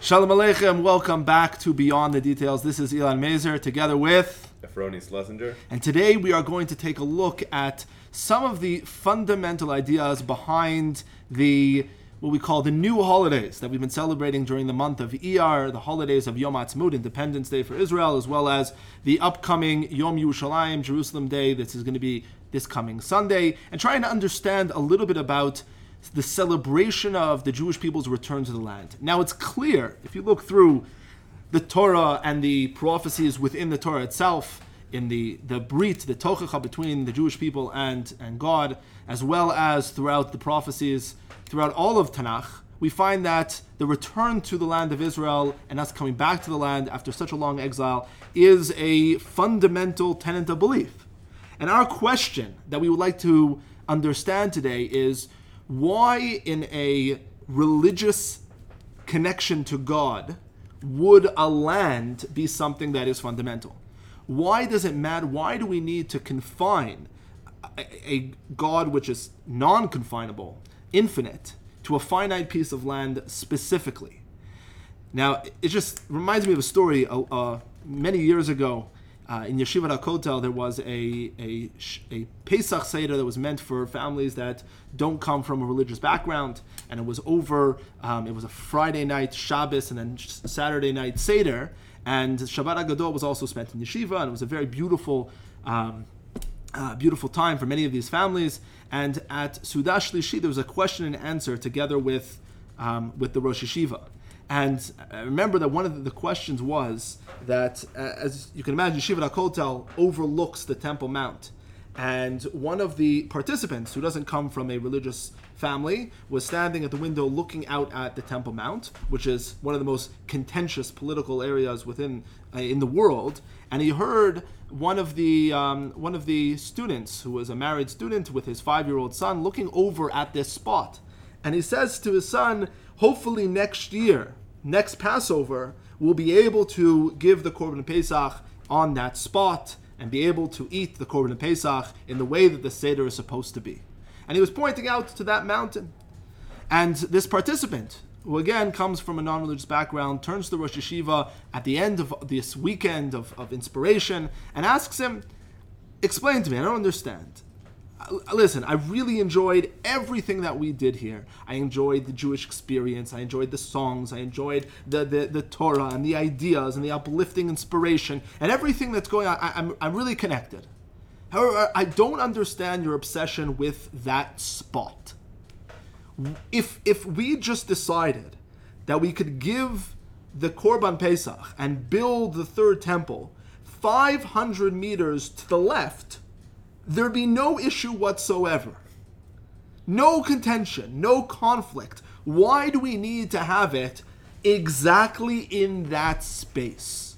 Shalom Aleichem, welcome back to Beyond the Details. This is Elon Mazer together with Efroni Schlesinger. And today we are going to take a look at some of the fundamental ideas behind the what we call the new holidays that we've been celebrating during the month of Iyar, the holidays of Yom Ha'atzmaut, Independence Day for Israel, as well as the upcoming Yom Yerushalayim, Jerusalem Day. This is going to be this coming Sunday, and trying to understand a little bit about the celebration of the Jewish people's return to the land. Now, it's clear if you look through the Torah and the prophecies within the Torah itself, in the the brit, the tochacha between the Jewish people and and God, as well as throughout the prophecies throughout all of Tanakh, we find that the return to the land of Israel and us coming back to the land after such a long exile is a fundamental tenet of belief. And our question that we would like to understand today is why, in a religious connection to God, would a land be something that is fundamental? Why does it matter? Why do we need to confine a, a God which is non confinable, infinite, to a finite piece of land specifically? Now, it just reminds me of a story uh, uh, many years ago uh, in Yeshiva HaKotel, there was a, a, a Pesach Seder that was meant for families that don't come from a religious background, and it was over, um, it was a Friday night Shabbos and then Saturday night Seder, and Shabbat Gadol was also spent in Yeshiva, and it was a very beautiful, um, uh, beautiful time for many of these families. And at Seudat Shlishit, there was a question and answer together with, um, with the Rosh Yeshiva. And remember that one of the questions was that, uh, as you can imagine, Yeshiva HaKotel overlooks the Temple Mount. And one of the participants, who doesn't come from a religious family, was standing at the window looking out at the Temple Mount, which is one of the most contentious political areas within uh, in the world. And he heard one of the um, one of the students, who was a married student with his five-year-old son, looking over at this spot. And he says to his son, hopefully next year, next Passover, we'll be able to give the Korban Pesach on that spot and be able to eat the Korban Pesach in the way that the Seder is supposed to be. And he was pointing out to that mountain. And this participant, who again comes from a non religious background, turns to the Rosh Yeshiva at the end of this weekend of, of inspiration and asks him, Explain to me, I don't understand listen, I really enjoyed everything that we did here. I enjoyed the Jewish experience. I enjoyed the songs. I enjoyed the, the, the Torah and the ideas and the uplifting inspiration and everything that's going on. I, I'm, I'm really connected. However, I don't understand your obsession with that spot. If, if we just decided that we could give the Korban Pesach and build the third temple 500 meters to the left, there'd be no issue whatsoever. No contention, no conflict. Why do we need to have it exactly in that space?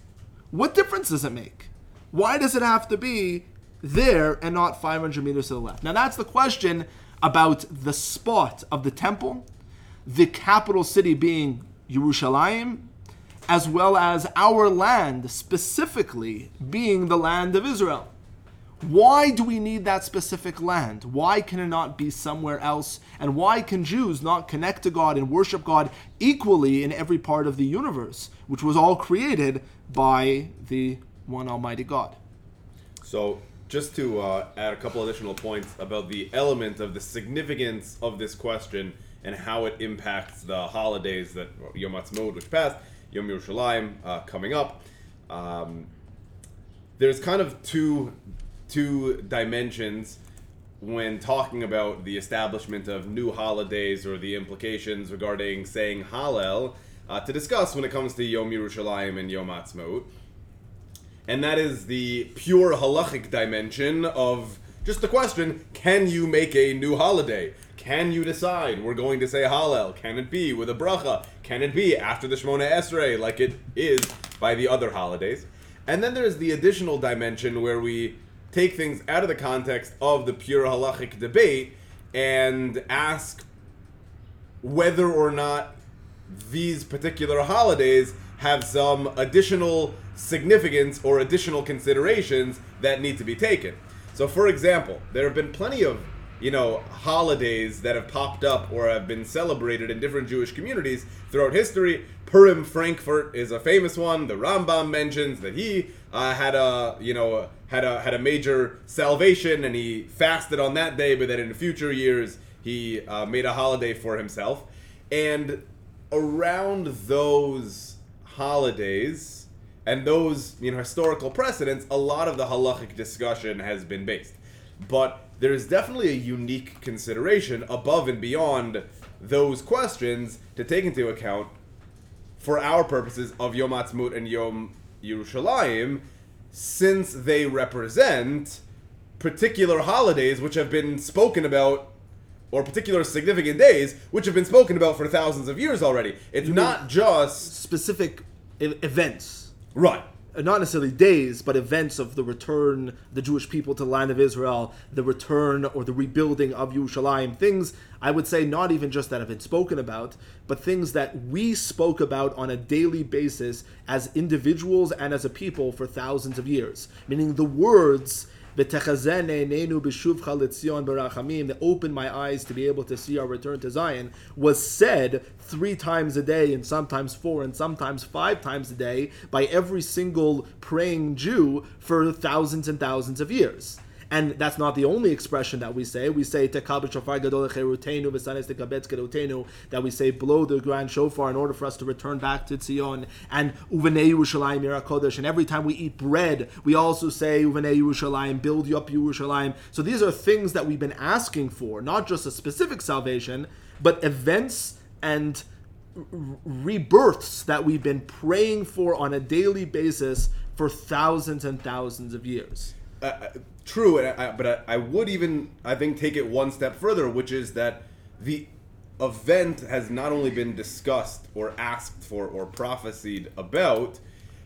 What difference does it make? Why does it have to be there and not 500 meters to the left? Now, that's the question about the spot of the temple, the capital city being Yerushalayim, as well as our land specifically being the land of Israel. Why do we need that specific land? Why can it not be somewhere else? And why can Jews not connect to God and worship God equally in every part of the universe, which was all created by the one Almighty God? So, just to uh, add a couple additional points about the element of the significance of this question and how it impacts the holidays that Yom Ha'atzmaut, which passed, Yom Yerushalayim uh, coming up. Um, there's kind of two two dimensions when talking about the establishment of new holidays or the implications regarding saying Hallel uh, to discuss when it comes to Yom Yerushalayim and Yom Ha'atzmaut. And that is the pure halachic dimension of just the question can you make a new holiday? Can you decide we're going to say Hallel? Can it be with a bracha? Can it be after the Shemona Esrei like it is by the other holidays? And then there's the additional dimension where we take things out of the context of the pure halachic debate and ask whether or not these particular holidays have some additional significance or additional considerations that need to be taken. So, for example, there have been plenty of you know, holidays that have popped up or have been celebrated in different Jewish communities throughout history. Purim Frankfurt is a famous one. The Rambam mentions that he uh, had a, you know, had a had a major salvation and he fasted on that day, but then in future years he uh, made a holiday for himself. And around those holidays and those you know historical precedents, a lot of the halachic discussion has been based. But there is definitely a unique consideration above and beyond those questions to take into account for our purposes of Yom Ha'atzmaut and Yom Yerushalayim, since they represent particular holidays which have been spoken about or particular significant days which have been spoken about for thousands of years already. It's not just Specific events. right. Uh, Not necessarily days, but events of the return the Jewish people to the land of Israel, the return or the rebuilding of Yerushalayim. Things, I would say, not even just that have been spoken about, but things that we spoke about on a daily basis as individuals and as a people for thousands of years. Meaning the words That opened my eyes to be able to see our return to Zion, was said three times a day, and sometimes four, and sometimes five times a day by every single praying Jew for thousands and thousands of years. And that's not the only expression that we say. We say "Tekal b'shofar gadol cherutenu v'sanes tekabetz kedotenu," that we say blow the grand shofar in order for us to return back to Tzion. And uvenei Yerushalayim Kodesh. And every time we eat bread, we also say uvenei Yerushalayim, build you up Yerushalayim. So these are things that we've been asking for, not just a specific salvation, but events and rebirths that we've been praying for on a daily basis for thousands and thousands of years. uh, uh, true, and I, but I, I would even I think take it one step further, which is that the event has not only been discussed or asked for or prophesied about,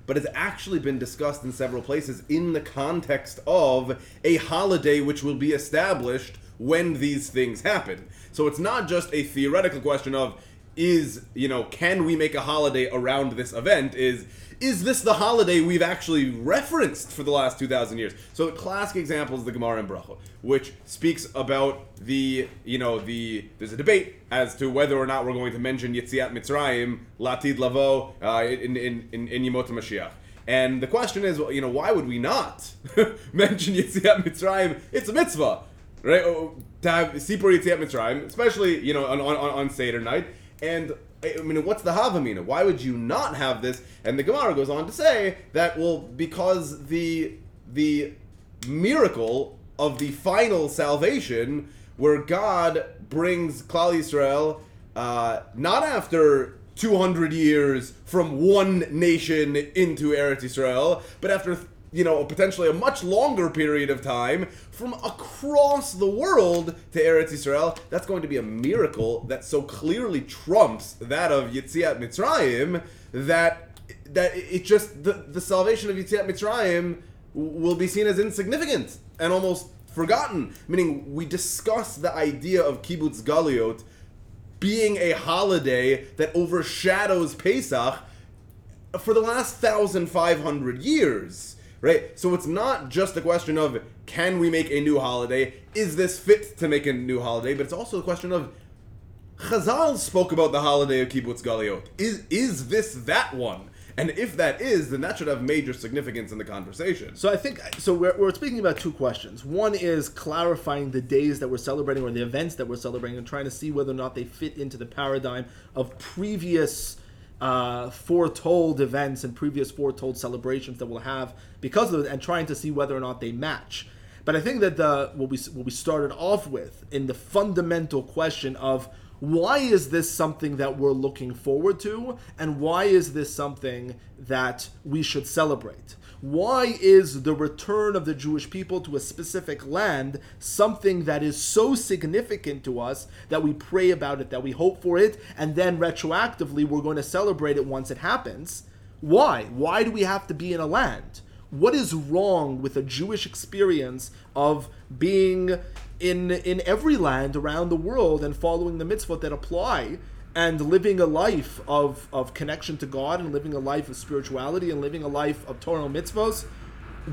but has actually been discussed in several places in the context of a holiday which will be established when these things happen. So it's not just a theoretical question of is you know can we make a holiday around this event is is this the holiday we've actually referenced for the last 2000 years? So the classic example is the gemara in bracha which speaks about the you know the there's a debate as to whether or not we're going to mention yitziat mitzrayim latid lavo uh, in in in, in yemot mashiach and the question is you know why would we not mention yitziat mitzrayim? It's a mitzvah right? Oh, To have Sipur Yitziat Mitzrayim, especially you know on, on on Seder night, and I mean, what's the Havamina? Why would you not have this? And the Gemara goes on to say that well, because the the miracle of the final salvation, where God brings Klal Yisrael uh, not after 200 years from one nation into Eretz Yisrael, but after you know potentially a much longer period of time from across the world to Eretz Yisrael. That's going to be a miracle that so clearly trumps that of Yitziat Mitzrayim that that it just the, the salvation of Yitziat Mitzrayim will be seen as insignificant and almost forgotten. Meaning, we discuss the idea of kibbutz galiot being a holiday that overshadows Pesach for the last 1,500 years, right? So it's not just a question of can we make a new holiday? Is this fit to make a new holiday? But it's also a question of Chazal spoke about the holiday of Kibbutz Galiot. Is is this that one? And if that is, then that should have major significance in the conversation. So I think so. We're, we're speaking about two questions. One is clarifying the days that we're celebrating or the events that we're celebrating, and trying to see whether or not they fit into the paradigm of previous uh, foretold events and previous foretold celebrations that we'll have because of it, and trying to see whether or not they match. But I think that the what we what we started off with in the fundamental question of why is this something that we're looking forward to and why is this something that we should celebrate why is the return of the jewish people to a specific land something that is so significant to us that we pray about it that we hope for it and then retroactively we're going to celebrate it once it happens? Why? Why do we have to be in a land? What is wrong with a Jewish experience of being in in every land around the world and following the mitzvot that apply and living a life of, of connection to God and living a life of spirituality and living a life of Torah mitzvos?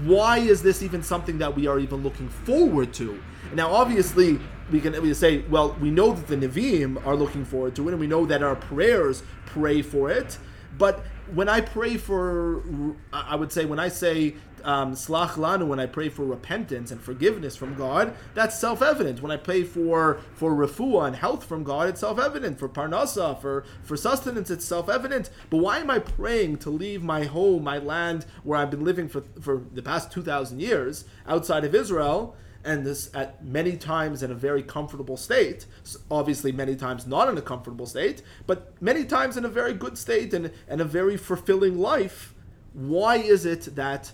why is this even something that we are even looking forward to? Now, obviously, we can we say, well, we know that the Nevi'im are looking forward to it, and we know that our prayers pray for it. But when I pray for, I would say, when I say um, slach lanu, when I pray for repentance and forgiveness from God, that's self-evident. When I pray for for refuah and health from God, it's self-evident. For parnasa, for for sustenance, it's self-evident. But why am I praying to leave my home, my land, where I've been living for for the past two thousand years, outside of Israel? and this at many times in a very comfortable state obviously many times not in a comfortable state but many times in a very good state and, and a very fulfilling life why is it that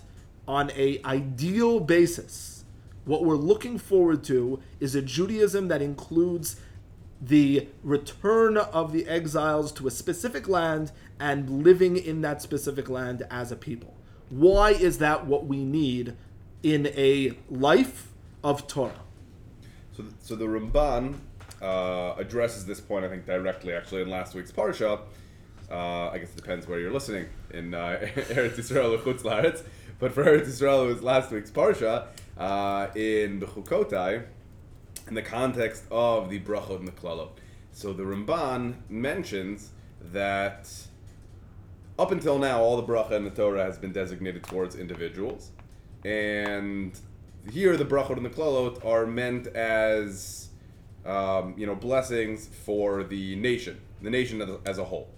on a ideal basis what we're looking forward to is a judaism that includes the return of the exiles to a specific land and living in that specific land as a people why is that what we need in a life of Torah. So, so the Ramban uh, addresses this point, I think, directly actually in last week's parsha. Uh, I guess it depends where you're listening in uh, Eretz Yisrael or Chutz. But for Eretz Yisrael, it was last week's parsha uh, in Bechukotai, in the context of the brachot and the klalot. So the Ramban mentions that up until now, all the bracha in the Torah has been designated towards individuals, and here the brachot and the klalot are meant as um, you know blessings for the nation, the nation as a whole.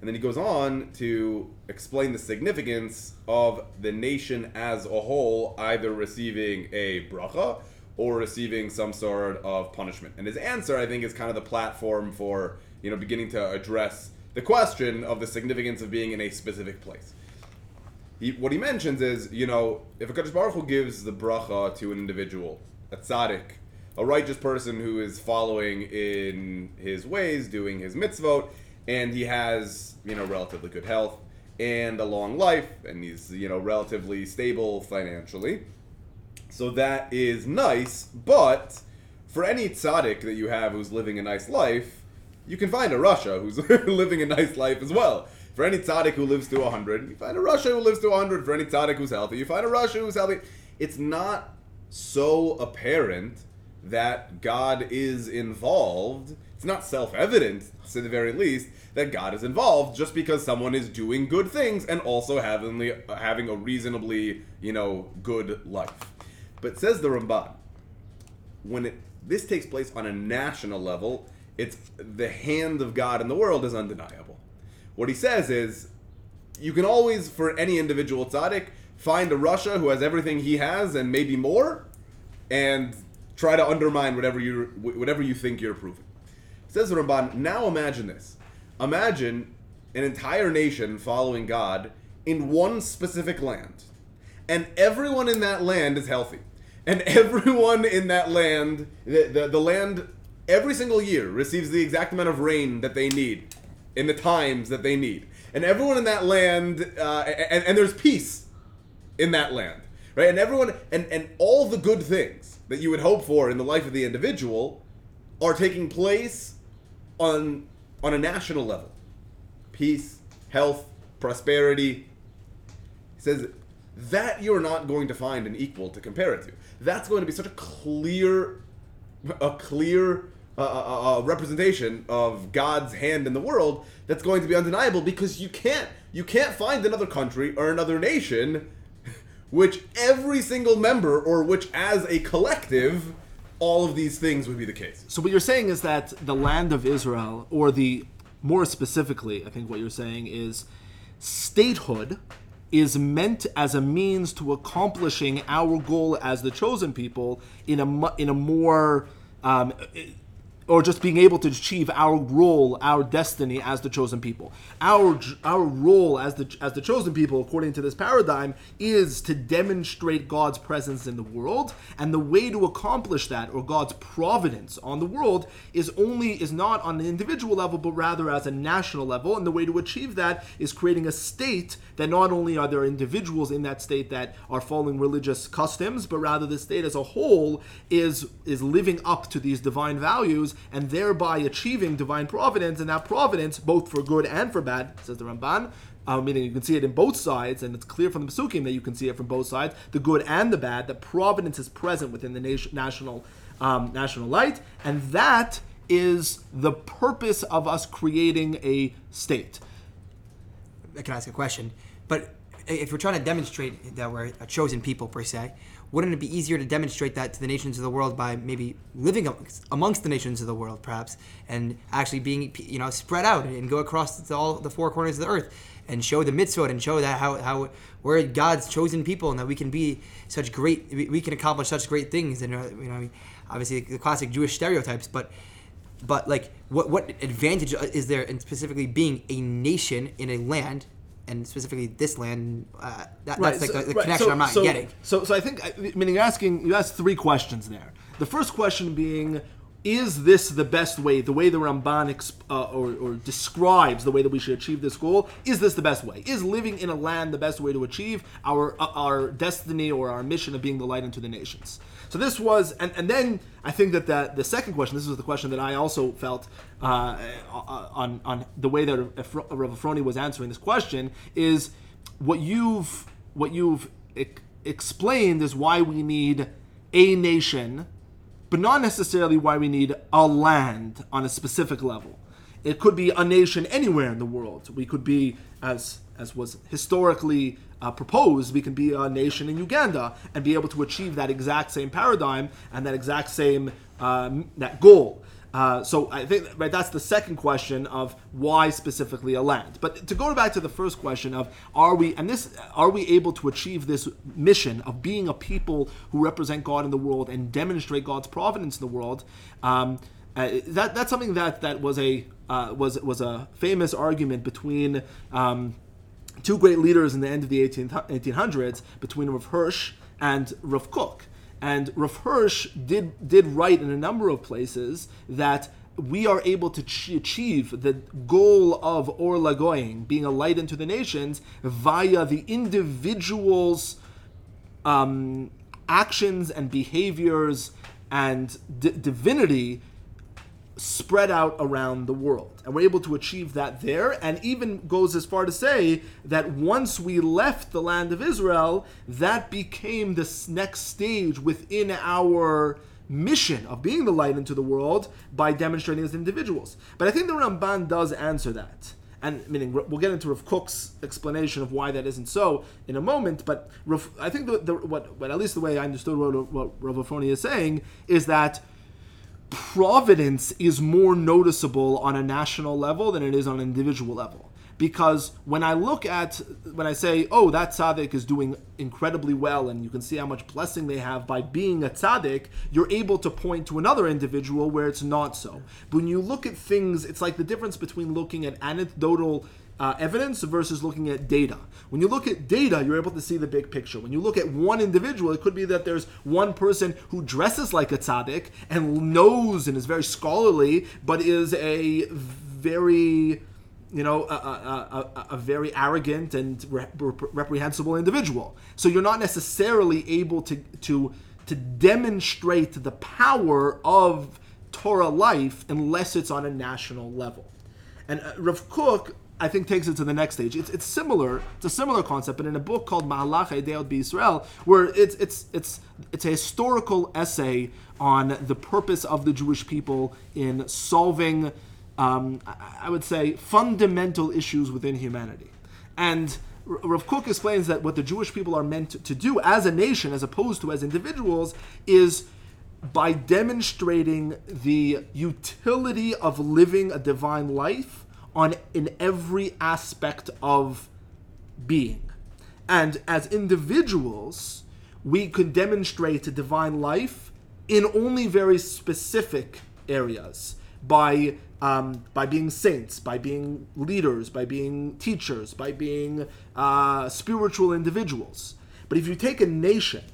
And then he goes on to explain the significance of the nation as a whole either receiving a bracha or receiving some sort of punishment. And his answer, I think, is kind of the platform for you know beginning to address the question of the significance of being in a specific place he, what he mentions is, you know, if a Kadosh Baruch Hu gives the bracha to an individual, a tzaddik, a righteous person who is following in his ways, doing his mitzvot, and he has, you know, relatively good health and a long life, and he's, you know, relatively stable financially. So that is nice, but for any tzaddik that you have who's living a nice life, you can find a rasha who's living a nice life as well. For any tzaddik who lives to 100, you find a rasha who lives to 100. For any tzaddik who's healthy, you find a rasha who's healthy. It's not so apparent that God is involved. It's not self evident, to the very least, that God is involved just because someone is doing good things and also having, having a reasonably, you know, good life. But says the Ramban, when it, this takes place on a national level, it's the hand of God in the world is undeniable. What he says is, you can always, for any individual tzaddik, find a rasha who has everything he has and maybe more, and try to undermine whatever you whatever you think you're proving. Says the Ramban. Now imagine this. Imagine an entire nation following God in one specific land, and everyone in that land is healthy, and everyone in that land, the, the, the land, every single year receives the exact amount of rain that they need in the times that they need. And everyone in that land, uh, and, and there's peace in that land, right? And everyone, and, and all the good things that you would hope for in the life of the individual are taking place on, on a national level. Peace, health, prosperity. He says that you're not going to find an equal to compare it to. That's going to be such a clear, a clear a, a, a, representation of God's hand in the world that's going to be undeniable because you can't you can't find another country or another nation which every single member or which as a collective all of these things would be the case. So what you're saying is that the land of Israel or the more specifically I think what you're saying is statehood is meant as a means to accomplishing our goal as the chosen people in a in a more um, or just being able to achieve our role, our destiny as the chosen people. Our our role as the as the chosen people, according to this paradigm, is to demonstrate God's presence in the world, and the way to accomplish that, or God's providence on the world, is only is not on an individual level, but rather as a national level. And the way to achieve that is creating a state that not only are there individuals in that state that are following religious customs, but rather the state as a whole is is living up to these divine values and thereby achieving divine providence, and that providence, both for good and for bad, says the Ramban, uh, meaning you can see it in both sides, and it's clear from the Pesukim that you can see it from both sides, the good and the bad, that providence is present within the nation, national, um, national light, and that is the purpose of us creating a state. I can ask a question, but if we're trying to demonstrate that we're a chosen people per se, wouldn't it be easier to demonstrate that to the nations of the world by maybe living amongst the nations of the world, perhaps, and actually being you know spread out and go across all the four corners of the earth and show the mitzvot and show that how, how we're God's chosen people and that we can be such great we can accomplish such great things. And uh, you know obviously the classic Jewish stereotypes, but but like what what advantage is there in specifically being a nation in a land and specifically this land, uh, that, right. that's like so, the, the right. connection so, I'm not so, getting. So, so I think, I mean, you're asking, you asked three questions there. The first question being, is this the best way, the way the Ramban exp, uh, or, or, describes the way that we should achieve this goal? Is this the best way? Is living in a land the best way to achieve our uh, our destiny or our mission of being the light unto the nations? So this was, and, and then I think that the, the second question, this was the question that I also felt uh, on, on the way that Rav Efroni was answering this question, is what you've, what you've explained is why we need a nation, but not necessarily why we need a land on a specific level. It could be a nation anywhere in the world. We could be, as as was historically uh, proposed, we can be a nation in Uganda and be able to achieve that exact same paradigm and that exact same um, that goal. Uh, so I think right that's the second question of why specifically a land. But to go back to the first question of are we and this are we able to achieve this mission of being a people who represent God in the world and demonstrate God's providence in the world? Um, that that's something that that was a uh, was was a famous argument between. Um, two great leaders in the end of the 18, 1800s between Rav Hirsch and Rav Kook. And Rav Hirsch did, did write in a number of places that we are able to ch- achieve the goal of Or LaGoyim, being a light into the nations, via the individual's um, actions and behaviors and d- divinity spread out around the world. And we're able to achieve that there, and even goes as far to say that once we left the land of Israel, that became the next stage within our mission of being the light into the world by demonstrating as individuals. But I think the Ramban does answer that. And meaning we'll get into Rav Kook's explanation of why that isn't so in a moment. But Rav, I think the, the, what, what at least the way I understood what, what Rav Efroni is saying is that providence is more noticeable on a national level than it is on an individual level. Because when I look at, when I say, oh, that tzaddik is doing incredibly well, and you can see how much blessing they have by being a tzaddik, you're able to point to another individual where it's not so. But when you look at things, it's like the difference between looking at anecdotal uh, evidence versus looking at data. When you look at data, you're able to see the big picture. When you look at one individual, it could be that there's one person who dresses like a tzaddik and knows and is very scholarly, but is a very you know, a, a, a, a, very arrogant and reprehensible individual. So you're not necessarily able to to to demonstrate the power of Torah life unless it's on a national level. And uh, Rav Kook I think takes it to the next stage. It's, it's similar, it's a similar concept, but in a book called Mahalach Deot Israel, where it's it's it's it's a historical essay on the purpose of the Jewish people in solving, um, I would say, fundamental issues within humanity. And Rav Kook explains that what the Jewish people are meant to do as a nation, as opposed to as individuals, is by demonstrating the utility of living a divine life on in every aspect of being. And as individuals, we could demonstrate a divine life in only very specific areas by um, by being saints, by being leaders, by being teachers, by being uh, spiritual individuals. But if you take a nation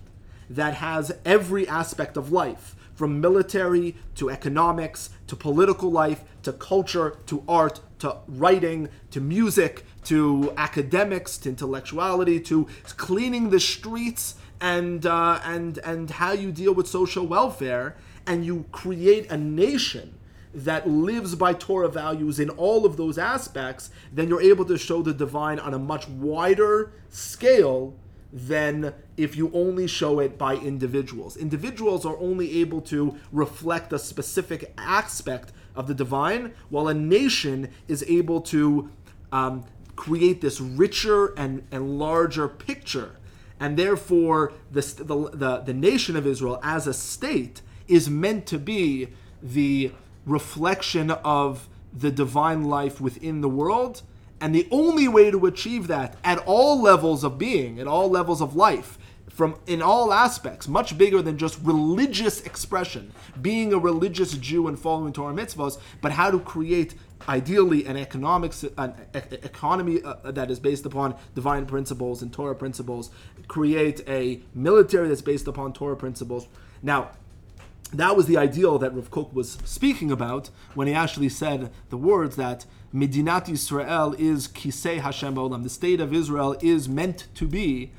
that has every aspect of life, from military to economics to political life to culture to art to writing to music to academics to intellectuality to cleaning the streets and uh, and and how you deal with social welfare and you create a nation that lives by Torah values in all of those aspects, then you're able to show the divine on a much wider scale than if you only show it by individuals. Individuals are only able to reflect a specific aspect of the divine, while a nation is able to um, create this richer and, and larger picture. And therefore, the, the, the, the nation of Israel as a state is meant to be the reflection of the divine life within the world. And the only way to achieve that at all levels of being, at all levels of life, from in all aspects, much bigger than just religious expression, being a religious Jew and following Torah mitzvahs, but how to create ideally an economics an economy uh, that is based upon divine principles and Torah principles, create a military that's based upon Torah principles. Now, that was the ideal that Rav Kook was speaking about when he actually said the words that Medinat Israel is Kisei Hashem Olam. The state of Israel is meant to be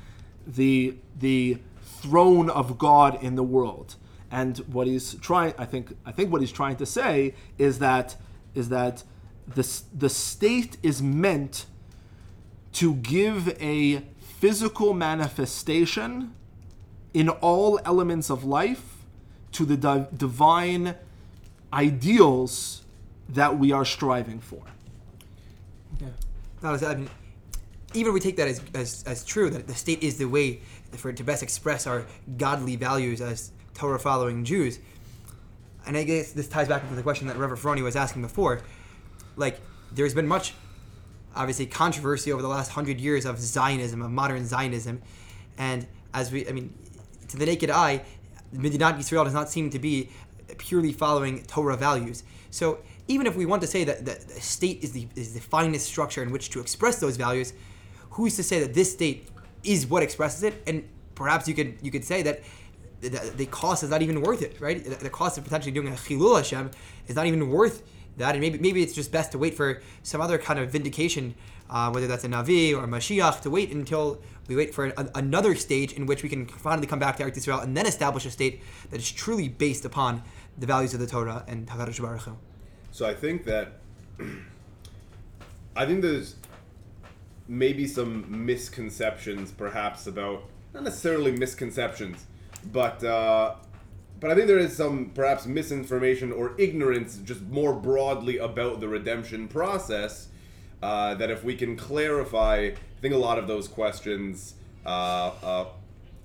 the the throne of God in the world. And what he's trying, I think, I think what he's trying to say is that is that the the state is meant to give a physical manifestation in all elements of life to the di- divine ideals that we are striving for. Yeah. No, I mean, even if we take that as, as, as true, that the state is the way for to best express our godly values as Torah following Jews. And I guess this ties back into the question that Rav Efroni was asking before. Like, there's been much, obviously, controversy over the last hundred years of Zionism, of modern Zionism. And as we, I mean, to the naked eye, Medinat Yisrael does not seem to be purely following Torah values. So even if we want to say that the state is the is the finest structure in which to express those values, who's to say that this state is what expresses it? And perhaps you could you could say that the, the cost is not even worth it, right? The, the cost of potentially doing a chilul Hashem is not even worth that, and maybe maybe it's just best to wait for some other kind of vindication, uh, whether that's a Navi or a Mashiach, to wait until we wait for a, another stage in which we can finally come back to Eretz Yisrael and then establish a state that is truly based upon the values of the Torah and Hakadosh Baruch Hu. So I think that I think there's maybe some misconceptions, perhaps about not necessarily misconceptions, but uh, but I think there is some perhaps misinformation or ignorance, just more broadly about the redemption process. Uh, that if we can clarify, I think a lot of those questions uh, uh,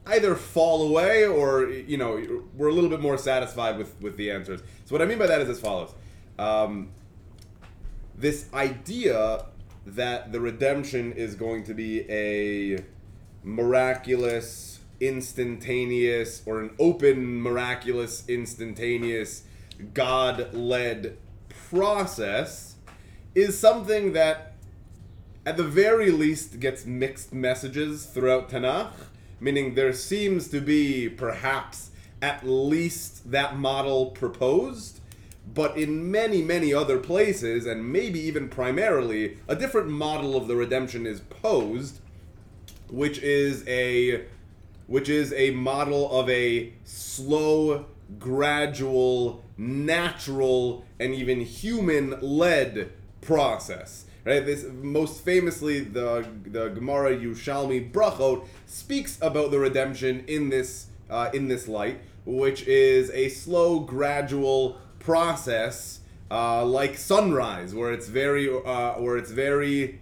either fall away or you know we're a little bit more satisfied with with the answers. So what I mean by that is as follows: um, this idea that the redemption is going to be a miraculous, instantaneous, or an open, miraculous, instantaneous, God led process is something that, at the very least, gets mixed messages throughout Tanakh. Meaning, there seems to be perhaps at least that model proposed, but in many, many other places, and maybe even primarily, a different model of the redemption is posed, which is a which is a model of a slow, gradual, natural, and even human-led process. Right. This most famously the the Gemara Yerushalmi Brachot speaks about the redemption in this uh, in this light, which is a slow, gradual process uh, like sunrise, where it's very, uh, where it's very,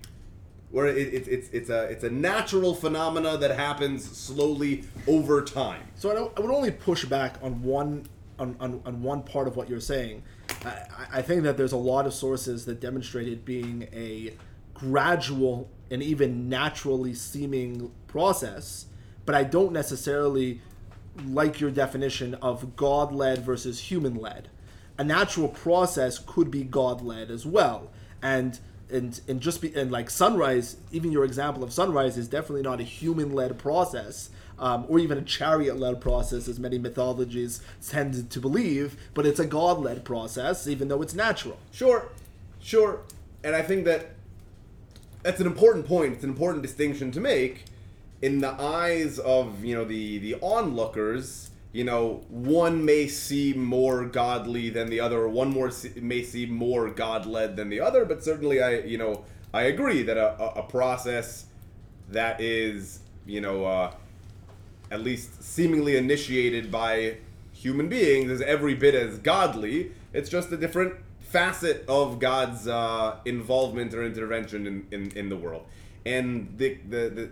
where it, it, it's it's a it's a natural phenomena that happens slowly over time. So I, I would only push back on one on, on, on one part of what you're saying. I, I think that there's a lot of sources that demonstrate it being a gradual and even naturally seeming process, but I don't necessarily like your definition of God led versus human led a natural process could be God led as well. And and and just be and like sunrise, even your example of sunrise is definitely not a human led process. Um, or even a chariot led process, as many mythologies tend to believe, but it's a God led process, even though it's natural. Sure, sure. And I think that that's an important point. It's an important distinction to make. In the eyes of you know the the onlookers, you know, one may seem more godly than the other, or one more se- may seem more God-led than the other. But certainly, I you know I agree that a, a, a process that is you know uh, at least seemingly initiated by human beings is every bit as godly. It's just a different facet of God's uh, involvement or intervention in, in, in the world. And the, the, the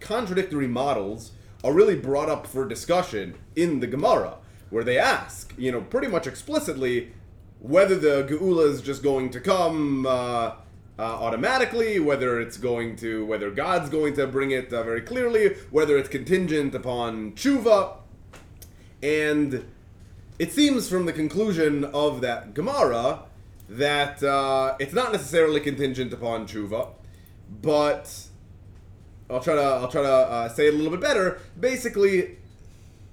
contradictory models are really brought up for discussion in the Gemara, where they ask, you know, pretty much explicitly whether the Geula is just going to come uh, uh, automatically, whether it's going to, whether God's going to bring it uh, very clearly, whether it's contingent upon tshuva, and it seems from the conclusion of that Gemara that uh, it's not necessarily contingent upon tshuva, but I'll try to I'll try to uh, say it a little bit better. Basically,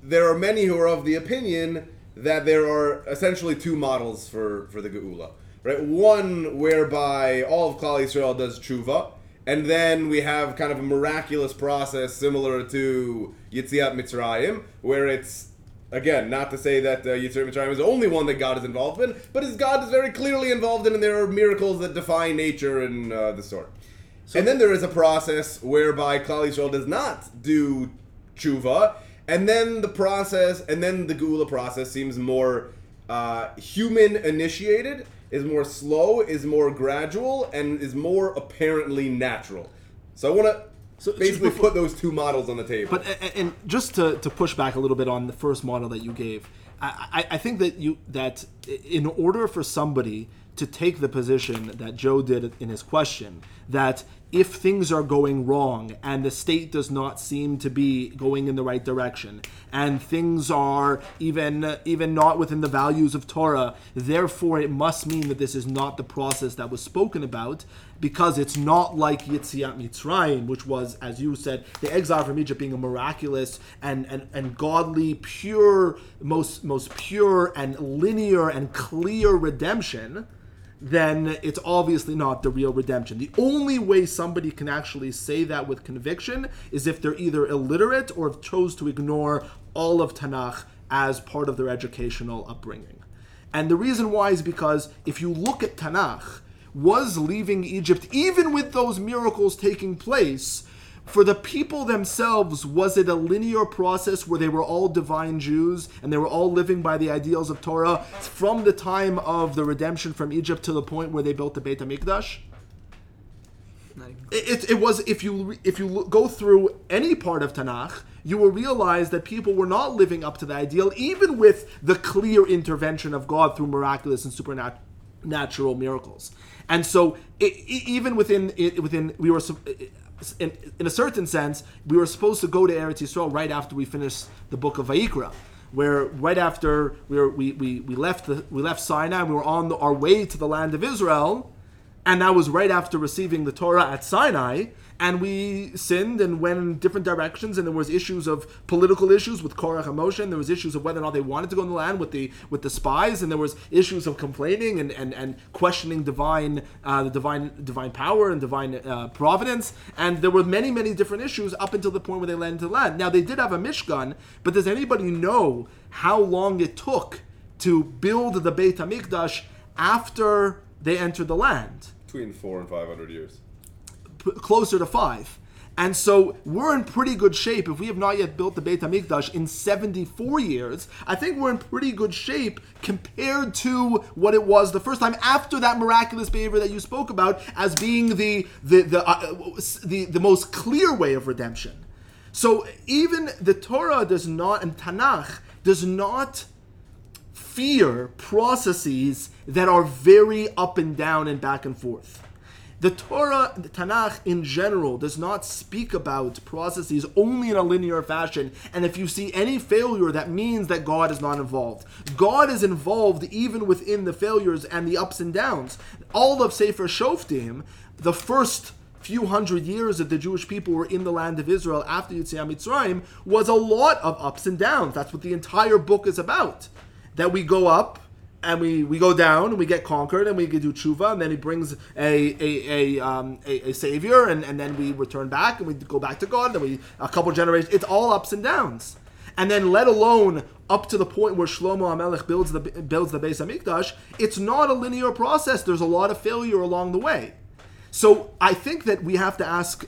there are many who are of the opinion that there are essentially two models for for the geula, right? One whereby all of Klal Yisrael does tshuva, and then we have kind of a miraculous process similar to Yitziat Mitzrayim, where it's again not to say that uh, Yitziat Mitzrayim is the only one that God is involved in, but his God is very clearly involved in, and there are miracles that defy nature and uh, the sort. And then there is a process whereby Klal Yisrael does not do tshuva, and then the process, and then the Geula process seems more uh, human initiated, is more slow, is more gradual, and is more apparently natural. So I want to So- basically before- put those two models on the table. But a- a- and just to, to push back a little bit on the first model that you gave, I, I, I think that you that in order for somebody to take the position that Joe did in his question, that if things are going wrong and the state does not seem to be going in the right direction, and things are even even not within the values of Torah, therefore it must mean that this is not the process that was spoken about, because it's not like Yitziat Mitzrayim, which was, as you said, the exile from Egypt being a miraculous and, and, and godly, pure, most most pure and linear and clear redemption, then it's obviously not the real redemption. The only way somebody can actually say that with conviction is if they're either illiterate or have chose to ignore all of Tanakh as part of their educational upbringing. And the reason why is because if you look at Tanakh, was leaving Egypt, even with those miracles taking place, for the people themselves, was it a linear process where they were all divine Jews and they were all living by the ideals of Torah from the time of the redemption from Egypt to the point where they built the Beit HaMikdash? It, it, it was if you if you go through any part of Tanakh, you will realize that people were not living up to the ideal, even with the clear intervention of God through miraculous and supernatural miracles. And so, i i even within within we were. In, in a certain sense, we were supposed to go to Eretz Yisrael right after we finished the book of Vayikra, where right after we were, we, we, we left the, we left Sinai, and we were on the, our way to the land of Israel, and that was right after receiving the Torah at Sinai. And we sinned and went in different directions, and there was issues of political issues with Korach and Moshe, and there was issues of whether or not they wanted to go in the land with the with the spies, and there was issues of complaining and, and, and questioning divine uh, the divine divine power and divine uh, providence, and there were many many different issues up until the point where they landed the land. Now they did have a Mishkan, but does anybody know how long it took to build the Beit Hamikdash after they entered the land? Between four and five hundred years. p- closer to five. And so we're in pretty good shape if we have not yet built the Beit HaMikdash in 74 years. I think we're in pretty good shape compared to what it was the first time after that miraculous behavior that you spoke about as being the the the uh, the, the most clear way of redemption. So even the Torah does not and Tanakh does not fear processes that are very up and down and back and forth. The Torah, the Tanakh in general, does not speak about processes only in a linear fashion. And if you see any failure, that means that God is not involved. God is involved even within the failures and the ups and downs. All of Sefer Shoftim, the first few hundred years that the Jewish people were in the land of Israel after Yetziat Mitzrayim, was a lot of ups and downs. That's what the entire book is about. That we go up and we, we go down and we get conquered and we do tshuva and then he brings a a, a, um, a, a savior and, and then we return back and we go back to God and then we a couple generations it's all ups and downs and then let alone up to the point where Shlomo HaMelech builds the builds the Beis Hamikdash, it's not a linear process. There's a lot of failure along the way. So I think that we have to ask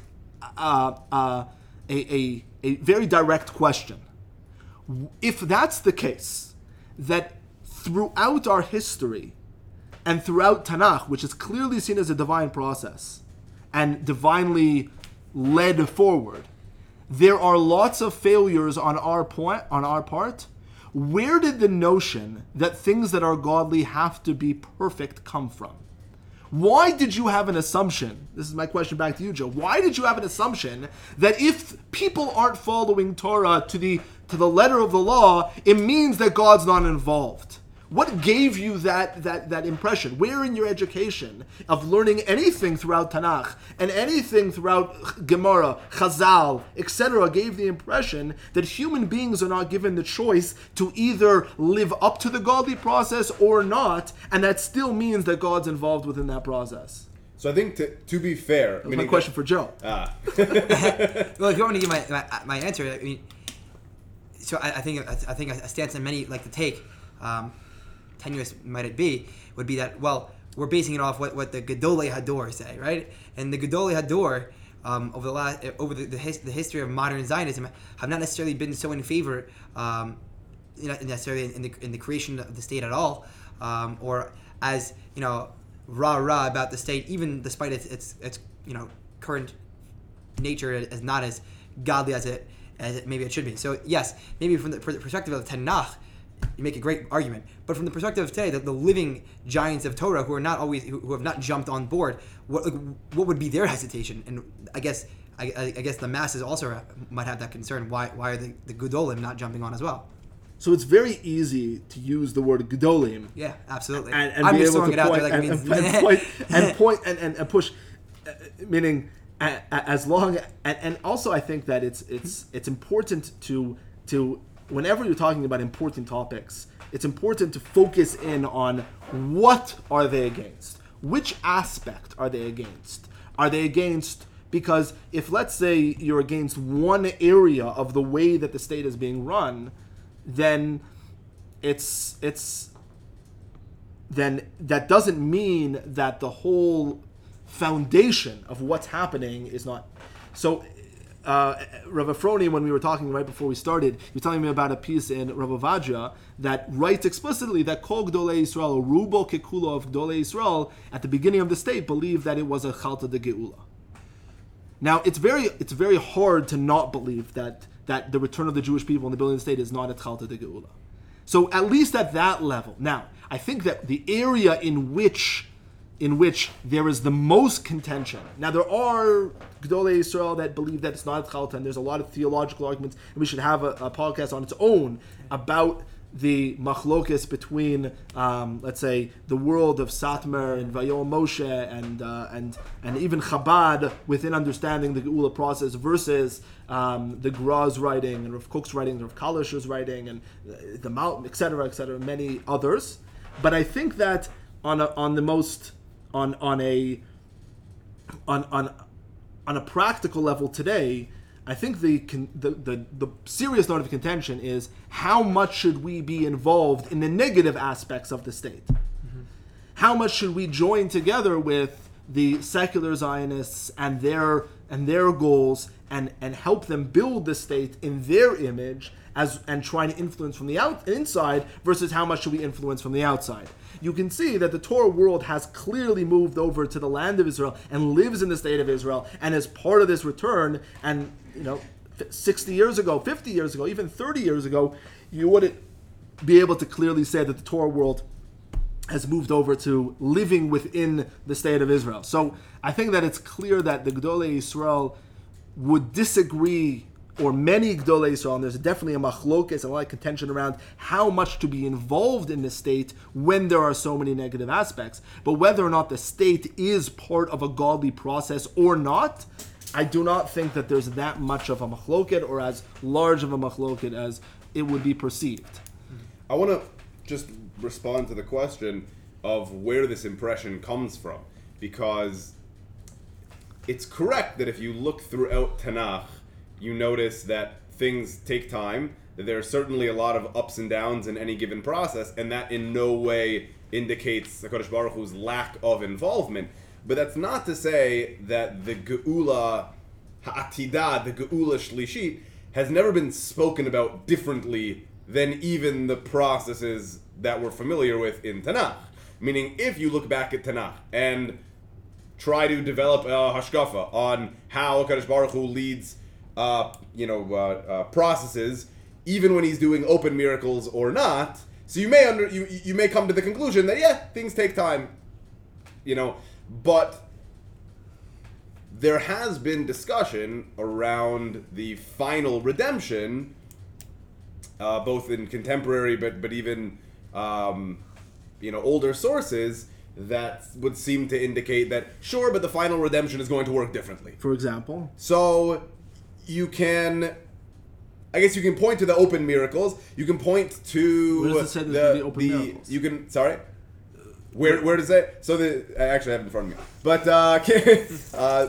uh, uh, a, a, a very direct question. If that's the case, that throughout our history and throughout Tanakh, which is clearly seen as a divine process and divinely led forward, there are lots of failures on our point on our part. Where did the notion that things that are godly have to be perfect come from? Why did you have an assumption? This is my question back to you, Joe. Why did you have an assumption that if people aren't following Torah to the to the letter of the law, it means that God's not involved? What gave you that, that, that impression? Where in your education of learning anything throughout Tanakh and anything throughout Gemara, Chazal, etc., gave the impression that human beings are not given the choice to either live up to the godly process or not, and that still means that God's involved within that process? So I think to, to be fair, That's my question for Joe. Ah, well, if you want me to give my, my, my answer, I mean, so I, I think I think a stance that many like to take, um, tenuous might it be, would be that well, we're basing it off what, what the Gedolei Hador say, right? And the Gedolei Hador, um, over the last over the, the, his, the history of modern Zionism, have not necessarily been so in favor, um, necessarily in the in the creation of the state at all, um, or as you know, rah rah about the state, even despite its its, its you know current nature as not as godly as it as it, maybe it should be. So yes, maybe from the, perspective of the Tanakh, you make a great argument. But from the perspective of today, the, the living giants of Torah who are not always who, who have not jumped on board, what like, what would be their hesitation? And I guess I, I guess the masses also might have that concern. Why why are the the Gedolim not jumping on as well? So it's very easy to use the word gedolim Yeah, absolutely. and, and I'm be just throwing to it out there like and, it and, means and point and point and, and, and push, uh, meaning as long and, and also I think that it's it's it's important to to whenever you're talking about important topics, it's important to focus in on what are they against, which aspect are they against, are they against because if let's say you're against one area of the way that the state is being run, then it's it's then that doesn't mean that the whole foundation of what's happening is not so uh, Rav Efroni, when we were talking right before we started, he was telling me about a piece in Rav Avadja that writes explicitly that Kol Gdolei Yisrael, Rubo Kekulo of Gdolei Yisrael, at the beginning of the state, believed that it was a Chalta de Geula. Now, it's very it's very hard to not believe that that the return of the Jewish people in the building of the state is not a Chalta de Geula. So at least at that level. Now, I think that the area in which in which there is the most contention. Now there are Gdolei Israel that believe that it's not Chalta, and there's a lot of theological arguments, and we should have a, a podcast on its own about the machlokis between, um, let's say, the world of Satmar and Vayoel Moshe and uh, and and even Chabad within understanding the Geula process versus um, the Gra's writing and Rav Kook's writing, Rav Kalischer's writing, and uh, the Mount, etc., etc., many others. But I think that on a, on the most on on a on on on a practical level today, I think the, con- the the the serious note of contention is how much should we be involved in the negative aspects of the state? Mm-hmm. How much should we join together with the secular Zionists and their and their goals and and help them build the state in their image as and trying to influence from the out inside versus how much should we influence from the outside? You can see that the Torah world has clearly moved over to the land of Israel and lives in the state of Israel and is part of this return. And, you know, 60 years ago, 50 years ago, even 30 years ago, you wouldn't be able to clearly say that the Torah world has moved over to living within the state of Israel. So I think that it's clear that the Gdolei Israel would disagree or many Gdolei Yisrael, there's definitely a machlokes a lot of contention around how much to be involved in the state when there are so many negative aspects. But whether or not the state is part of a godly process or not, I do not think that there's that much of a machloket or as large of a machloket as it would be perceived. I want to just respond to the question of where this impression comes from, because it's correct that if you look throughout Tanakh, you notice that things take time. there are certainly a lot of ups and downs in any given process, and that in no way indicates Hakadosh Baruch Hu's lack of involvement. But that's not to say that the Geula Ha'atidah, the Geula Shlishit, has never been spoken about differently than even the processes that we're familiar with in Tanakh. Meaning, if you look back at Tanakh and try to develop a hashkafa on how Hakadosh Baruch Hu leads, uh, you know, uh, uh, processes, even when he's doing open miracles or not. So you may under you you may come to the conclusion that yeah, things take time, you know, but there has been discussion around the final redemption, uh, both in contemporary but but even um, you know older sources that would seem to indicate that sure, but the final redemption is going to work differently. For example, So you can, I guess you can point to the open miracles. You can point to Where does it say the, there's gonna open the- miracles? You can sorry. Where where does it? So the I actually have it in front of me, but uh, uh,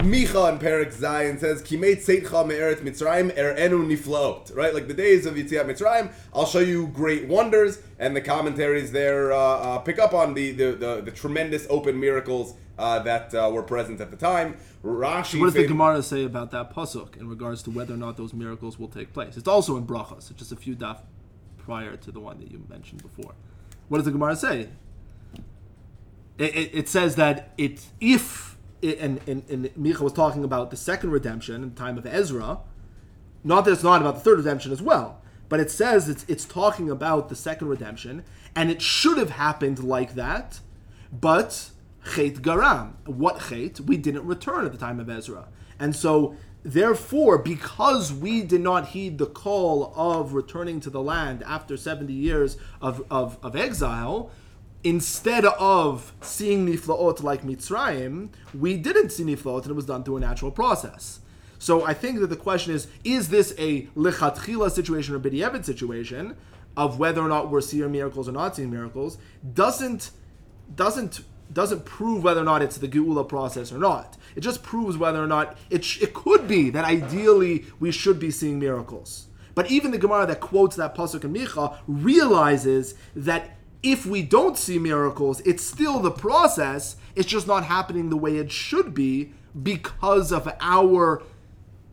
Micha in Perek Zayin says, "Kimei tzeitcha me'eret Mitzrayim erenu niflaot." Right, like the days of Yetziat Mitzrayim, I'll show you great wonders, and the commentaries there uh, uh, pick up on the the, the, the tremendous open miracles uh, that uh, were present at the time. Rashi. what does the Gemara say about that pasuk in regards to whether or not those miracles will take place? It's also in brachas. It's just a few daf prior to the one that you mentioned before. What does the Gemara say? It, it, it says that it if it, and, and and Micha was talking about the second redemption in the time of Ezra. Not that it's not about the third redemption as well, but it says it's it's talking about the second redemption, and it should have happened like that, but Chet Garam. What Chet? We didn't return at the time of Ezra. And so, therefore, because we did not heed the call of returning to the land after 70 years of, of, of exile, instead of seeing Niflaot like Mitzrayim, we didn't see Niflaot and it was done through a natural process. So I think that the question is: Is this a lichatchila situation or b'di'evet situation of whether or not we're seeing miracles or not seeing miracles? Doesn't doesn't doesn't prove whether or not it's the geula process or not. It just proves whether or not it sh- it could be that ideally we should be seeing miracles. But even the Gemara that quotes that pasuk in Micha realizes that if we don't see miracles, it's still the process. It's just not happening the way it should be because of our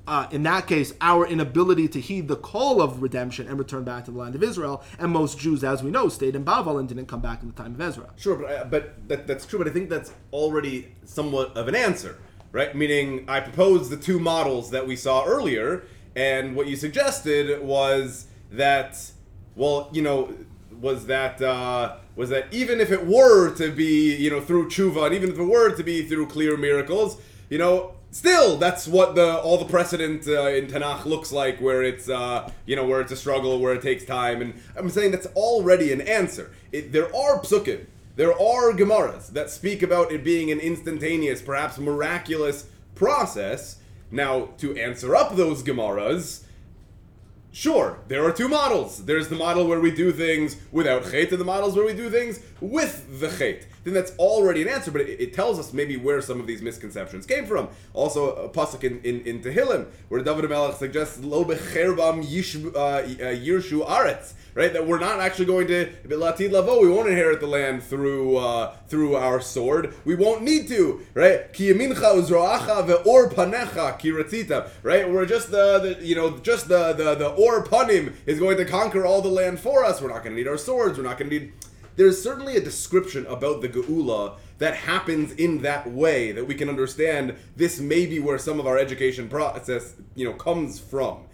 uh, in that case, our inability to heed the call of redemption and return back to the land of Israel. And most Jews, as we know, stayed in Bavel and didn't come back in the time of Ezra. Sure, but I, but that, that's true. But I think that's already somewhat of an answer, right? Meaning, I proposed the two models that we saw earlier, and what you suggested was that, well, you know, was that uh, was that even if it were to be, you know, through tshuva, and even if it were to be through clear miracles, you know. Still, that's what the all the precedent uh, in Tanakh looks like, where it's uh, you know where it's a struggle, where it takes time, and I'm saying that's already an answer. It, there are psukim there are Gemaras that speak about it being an instantaneous, perhaps miraculous process. Now, to answer up those Gemaras, sure, there are two models. There's the model where we do things without Chet, and the models where we do things with the Chet. Then that's already an answer, but it, it tells us maybe where some of these misconceptions came from. Also, a pasuk in, in, in Tehillim, where David Melech suggests, Lo becherbam uh, uh, yirshu aretz, right? That we're not actually going to latid lavo. We won't inherit the land through uh, through our sword. We won't need to, right? Ki yamincha uzroacha ve'or panecha ki ratzita, right? We're just the, the you know just the the the or panim is going to conquer all the land for us. We're not going to need our swords. We're not going to need. There's certainly a description about the geula that happens in that way that we can understand. This may be where some of our education process, you know, comes from.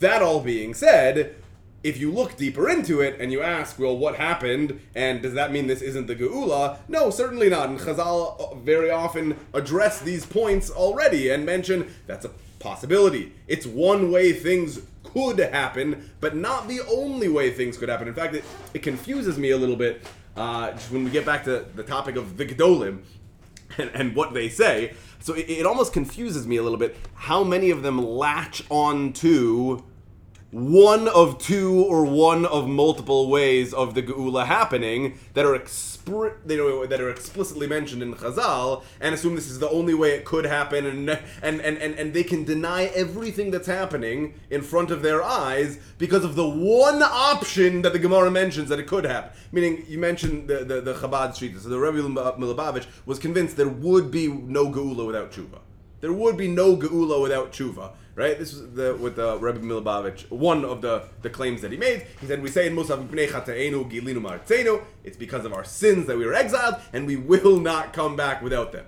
That all being said, if you look deeper into it and you ask, well, what happened, and does that mean this isn't the Geula? No, certainly not. And Chazal very often address these points already and mention that's a possibility. It's one way things could happen, but not the only way things could happen. In fact, it, it confuses me a little bit uh, just when we get back to the topic of the Gedolim and, and what they say. So it, it almost confuses me a little bit how many of them latch on to one of two or one of multiple ways of the geula happening that are they know, that are explicitly mentioned in Chazal, and assume this is the only way it could happen, and and, and, and and they can deny everything that's happening in front of their eyes because of the one option that the Gemara mentions that it could happen. Meaning, you mentioned the the, the Chabad Street, so the Rebbe Milubavitch was convinced there would be no geula without tshuva. There would be no geula without tshuva right? This is the with the Rebbe Milubavitch, one of the, the claims that he made. He said, "We say in Musaf Gilinu Martzenu, it's because of our sins that we were exiled, and we will not come back without them."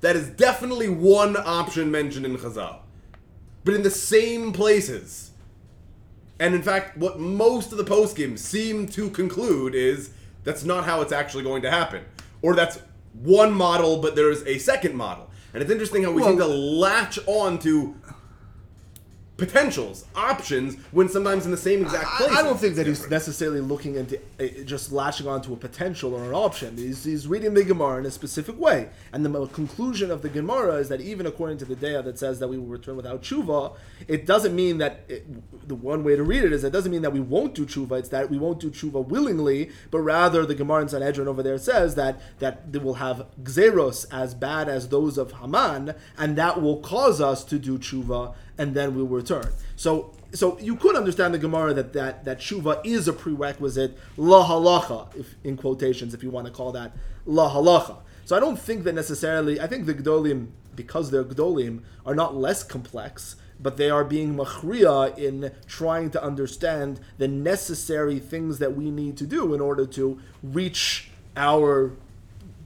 That is definitely one option mentioned in Chazal, but in the same places. And in fact, what most of the poskim seem to conclude is that's not how it's actually going to happen, or that's one model, but there's a second model. And it's interesting how we well, seem to latch on to potentials, options, when sometimes in the same exact place. I, I don't think that he's necessarily looking into uh, just latching onto a potential or an option. He's, he's reading the Gemara in a specific way. And the conclusion of the Gemara is that even according to the Dea that says that we will return without tshuva, it doesn't mean that it, the one way to read it is it doesn't mean that we won't do tshuva. It's that we won't do tshuva willingly, but rather the Gemara in Sanhedrin over there says that that they will have gzeros as bad as those of Haman, and that will cause us to do tshuva and then we will return. So so you could understand the Gemara that that that shuva is a prerequisite la halacha, if in quotations, if you want to call that la halacha. So I don't think that necessarily. I think the Gdolim, because they're Gdolim, are not less complex, but they are being machria in trying to understand the necessary things that we need to do in order to reach our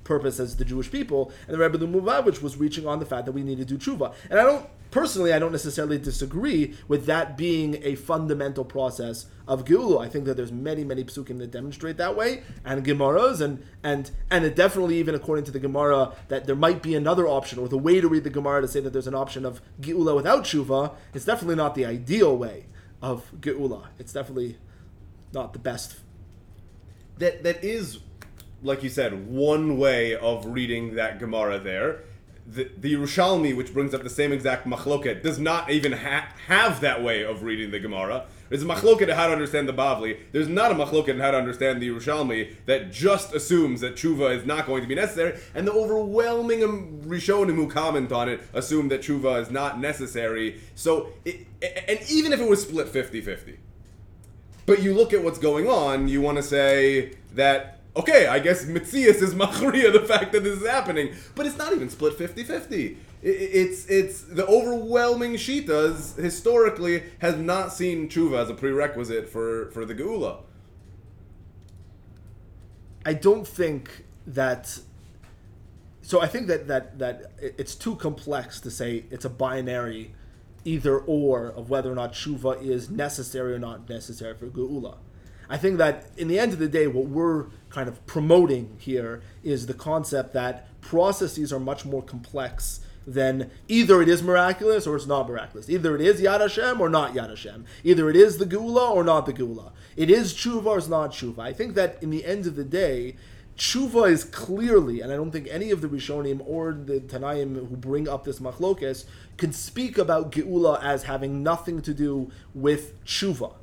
purpose as the Jewish people. And the Rebbe Lumubavitch was reaching on the fact that we need to do tshuva. And I don't personally, I don't necessarily disagree with that being a fundamental process of Geula. I think that there's many, many psukim that demonstrate that way, and Gemaras, and and and it definitely even according to the Gemara that there might be another option, or the way to read the Gemara to say that there's an option of Geula without Shuva. It's definitely not the ideal way of Geula. It's definitely not the best. That that is, like you said, one way of reading that Gemara there the, the Yerushalmi, which brings up the same exact machloket, does not even ha- have that way of reading the Gemara. There's a machloket in how to understand the Bavli. There's not a machloket in how to understand the Yerushalmi that just assumes that tshuva is not going to be necessary, and the overwhelming Rishonim who comment on it assume that tshuva is not necessary. So, it, and even if it was split 50-50, but you look at what's going on, you want to say that okay, I guess Metzius is Machria, the fact that this is happening. But it's not even split 50 50. It's it's the overwhelming Shitas historically has not seen tshuva as a prerequisite for, for the Geula. I don't think that. So I think that, that that it's too complex to say it's a binary either or of whether or not tshuva is necessary or not necessary for Geula. I think that in the end of the day, what we're kind of promoting here is the concept that processes are much more complex than either it is miraculous or it's not miraculous. Either it is Yad Hashem or not Yad Hashem. Either it is the Geula or not the Geula. It is Tshuva or it's not Tshuva. I think that in the end of the day, Tshuva is clearly, and I don't think any of the Rishonim or the Tanaim who bring up this machlokes can speak about Geula as having nothing to do with Tshuva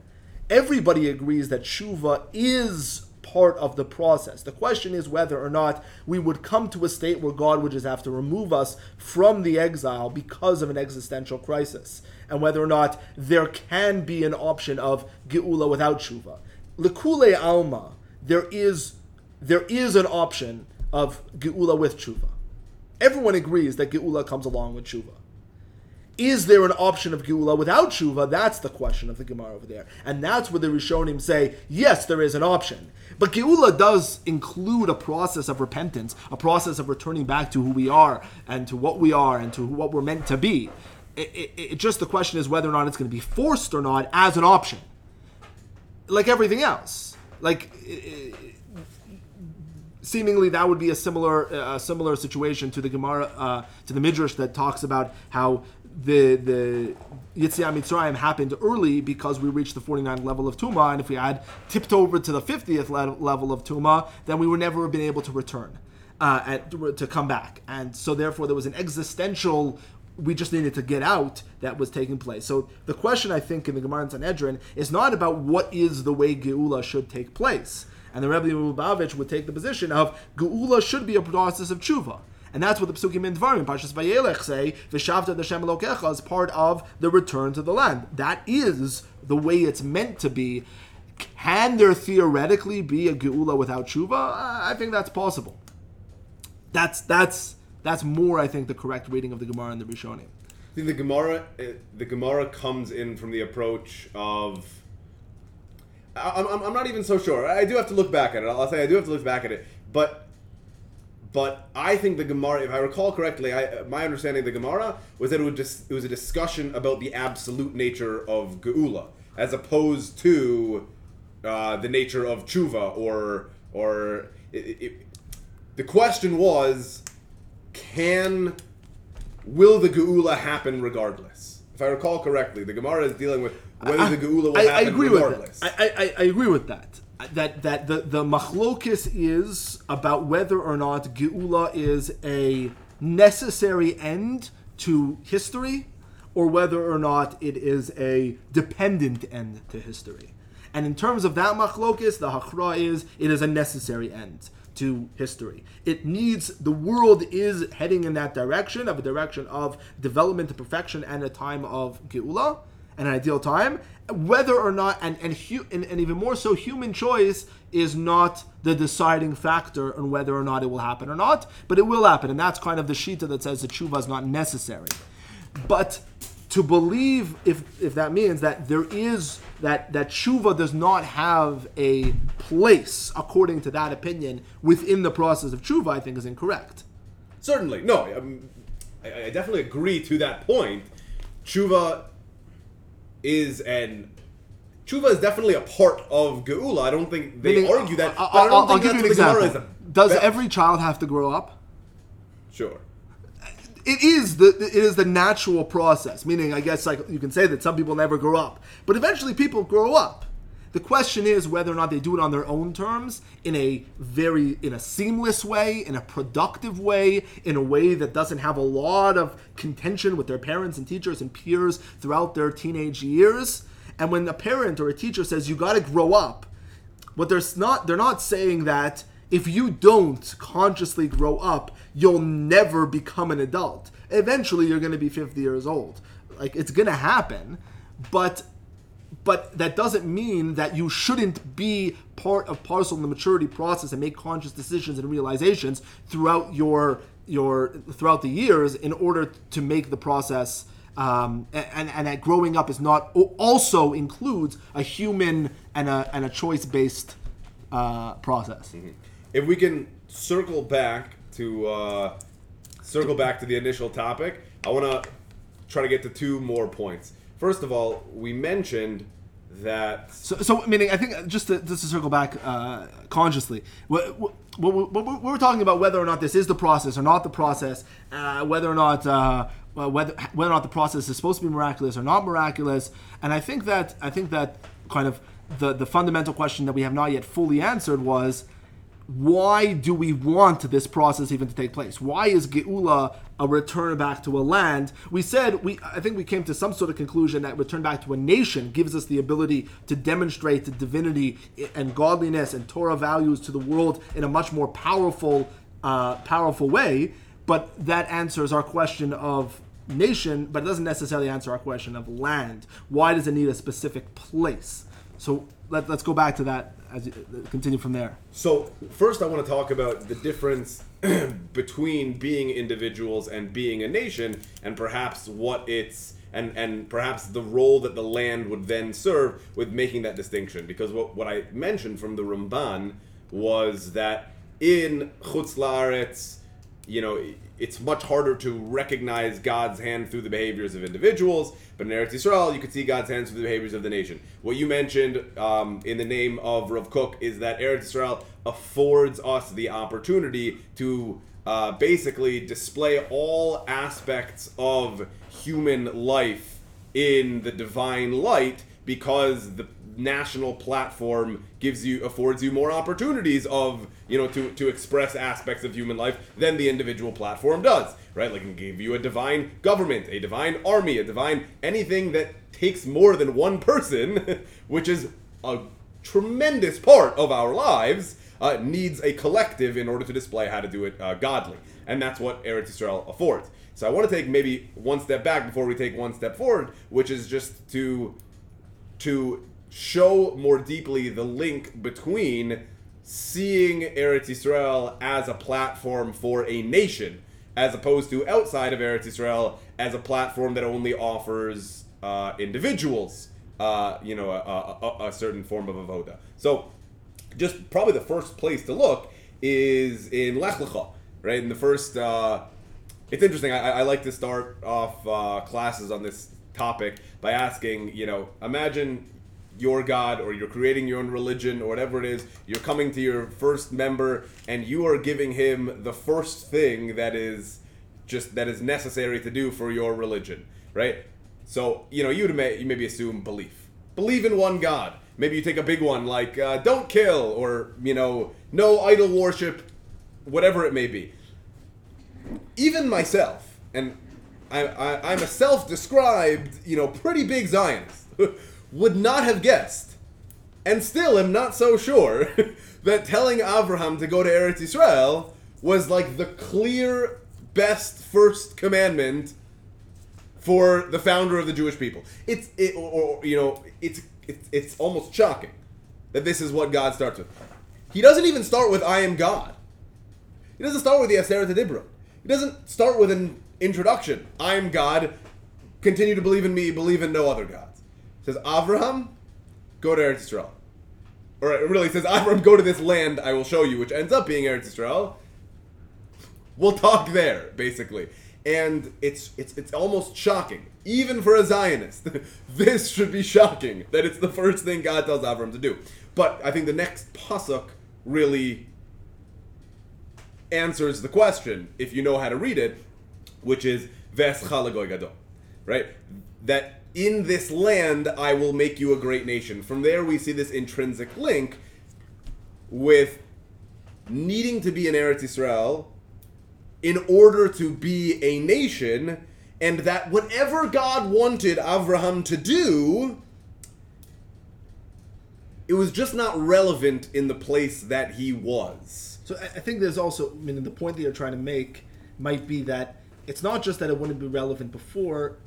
everybody agrees that tshuva is part of the process. The question is whether or not we would come to a state where God would just have to remove us from the exile because of an existential crisis, and whether or not there can be an option of geula without tshuva. Lekule alma, there is there is an option of geula with tshuva. Everyone agrees that geula comes along with tshuva. Is there an option of Geula without Shuva? That's the question of the Gemara over there. And that's where the Rishonim say, yes, there is an option. But Geula does include a process of repentance, a process of returning back to who we are and to what we are and to what we're meant to be. It, it, it just the question is whether or not it's going to be forced or not as an option. Like everything else. Like. It, seemingly that would be a similar similar situation to the Gemara uh, to the Midrash that talks about how the the Yitzias Mitzrayim happened early because we reached the 49th level of Tuma, and if we had tipped over to the 50th le- level of Tuma, then we would never have been able to return, uh, at, to come back. And so therefore there was an existential we just needed to get out that was taking place. So the question I think in the Gemara and Sanhedrin is not about what is the way Geula should take place. And the Rebbe Lubavitch would take the position of Geula should be a process of tshuva. And that's what the Psukim in Dvarim, Pashas Vayelech say, V'shavta Hashem Elokecha is part of the return to the land. That is the way it's meant to be. Can there theoretically be a Geula without tshuva? I think that's possible. That's that's that's more, I think, the correct reading of the Gemara and the Rishonim. I think the Gemara, uh, the Gemara comes in from the approach of. I'm, I'm not even so sure. I do have to look back at it. I'll say I do have to look back at it, but but I think the Gemara, if I recall correctly, I, my understanding of the Gemara was that it was just it was a discussion about the absolute nature of Geula, as opposed to uh, the nature of tshuva or or it, it, the question was, can will the Geula happen regardless? If I recall correctly, the Gemara is dealing with whether the Geula will I, I happen agree regardless. with that. I, I, I agree with that. That that the the machlokis is about whether or not geula is a necessary end to history, or whether or not it is a dependent end to history. And in terms of that machlokis, the hachra is it is a necessary end to history. It needs the world is heading in that direction of a direction of development to perfection and a time of geula an ideal time. Whether or not, and and, hu- and and even more so, human choice is not the deciding factor on whether or not it will happen or not, but it will happen, and that's kind of the shita that says the tshuva is not necessary. But to believe, if if that means that there is that that tshuva does not have a place according to that opinion within the process of tshuva, I think is incorrect. Certainly, no. I, I definitely agree to that point. Tshuva is an tshuva is definitely a part of geula. I don't think they Meaning, argue that. I- but I don't I'll, think give you an what the Gemara example. Does about. every child have to grow up? sure? it is the it is the natural process. Meaning, I guess like you can say that some people never grow up, but eventually people grow up. The question is whether or not they do it on their own terms, in a very in a seamless way, in a productive way, in a way that doesn't have a lot of contention with their parents and teachers and peers throughout their teenage years. And when a parent or a teacher says you got to grow up, what there's not they're not saying that if you don't consciously grow up, you'll never become an adult. Eventually you're going to be 50 years old. Like it's going to happen, but but that doesn't mean that you shouldn't be part of parcel in the maturity process and make conscious decisions and realizations throughout your your throughout the years in order to make the process um, and and that growing up is not also includes a human and a and a choice based uh, process. If we can circle back to uh, circle back to the initial topic, I want to try to get to two more points. First of all, we mentioned that So, so meaning, I think just to, just to circle back uh, consciously, what, what, what, what, we're talking about whether or not this is the process or not the process, uh, whether or not uh, whether whether or not the process is supposed to be miraculous or not miraculous, and I think that I think that kind of the the fundamental question that we have not yet fully answered was why do we want this process even to take place? Why is Geula a return back to a land? We said we I think we came to some sort of conclusion that return back to a nation gives us the ability to demonstrate the divinity and godliness and Torah values to the world in a much more powerful uh, powerful way. But that answers our question of nation, but it doesn't necessarily answer our question of land. Why does it need a specific place? So let, let's go back to that as you, uh, continue from there. So, first, I want to talk about the difference between being individuals and being a nation, and perhaps what it's and and perhaps the role that the land would then serve with making that distinction. Because what what I mentioned from the Ramban was that in Chutz La'aretz, you know, it's much harder to recognize God's hand through the behaviors of individuals. But in Eretz Yisrael, you could see God's hands through the behaviors of the nation. What you mentioned um, in the name of Rav Kook is that Eretz Yisrael affords us the opportunity to uh, basically display all aspects of human life in the divine light because the national platform gives you affords you more opportunities of you know to to express aspects of human life than the individual platform does right? Like, it can give you a divine government, a divine army, a divine anything that takes more than one person, which is a tremendous part of our lives, uh, needs a collective in order to display how to do it uh, godly. And that's what Eretz Israel affords. So I want to take maybe one step back before we take one step forward, which is just to to show more deeply the link between seeing Eretz Israel as a platform for a nation, as opposed to outside of Eretz Israel as a platform that only offers uh, individuals, uh, you know, a, a, a, certain form of avoda. So, just probably the first place to look is in Lech Lecha, right? In the first, uh, it's interesting. I, I like to start off uh, classes on this topic by asking, you know, imagine your God or you're creating your own religion or whatever it is, you're coming to your first member and you are giving him the first thing that is just that is necessary to do for your religion, right? So, you know, you may you maybe assume belief. Believe in one God. Maybe you take a big one like uh, don't kill or, you know, no idol worship, whatever it may be. Even myself, and I, I, I'm a self-described, you know, pretty big Zionist. would not have guessed, and still am not so sure, that telling Abraham to go to Eretz Israel was like the clear best first commandment for the founder of the Jewish people. It's it, or, or you know it's, it's it's almost shocking that this is what God starts with. He doesn't even start with "I am God." He doesn't start with the Aseret Dibra. He doesn't start with an introduction. I am God. Continue to believe in me. Believe in no other God says Avraham, go to Eretz Israel. Or it really says Avraham, go to this land I will show you, which ends up being Eretz Israel. We'll talk there, basically. And it's it's it's almost shocking, even for a Zionist. this should be shocking that it's the first thing God tells Avraham to do. But I think the next pasuk really answers the question if you know how to read it, which is Ves Gado, right? That in this land I will make you a great nation. From there, we see this intrinsic link with needing to be in Eretz Israel in order to be a nation, and that whatever God wanted Avraham to do, it was just not relevant in the place that he was. So I think there's also, I mean, the point that you're trying to make might be that it's not just that it wouldn't be relevant before,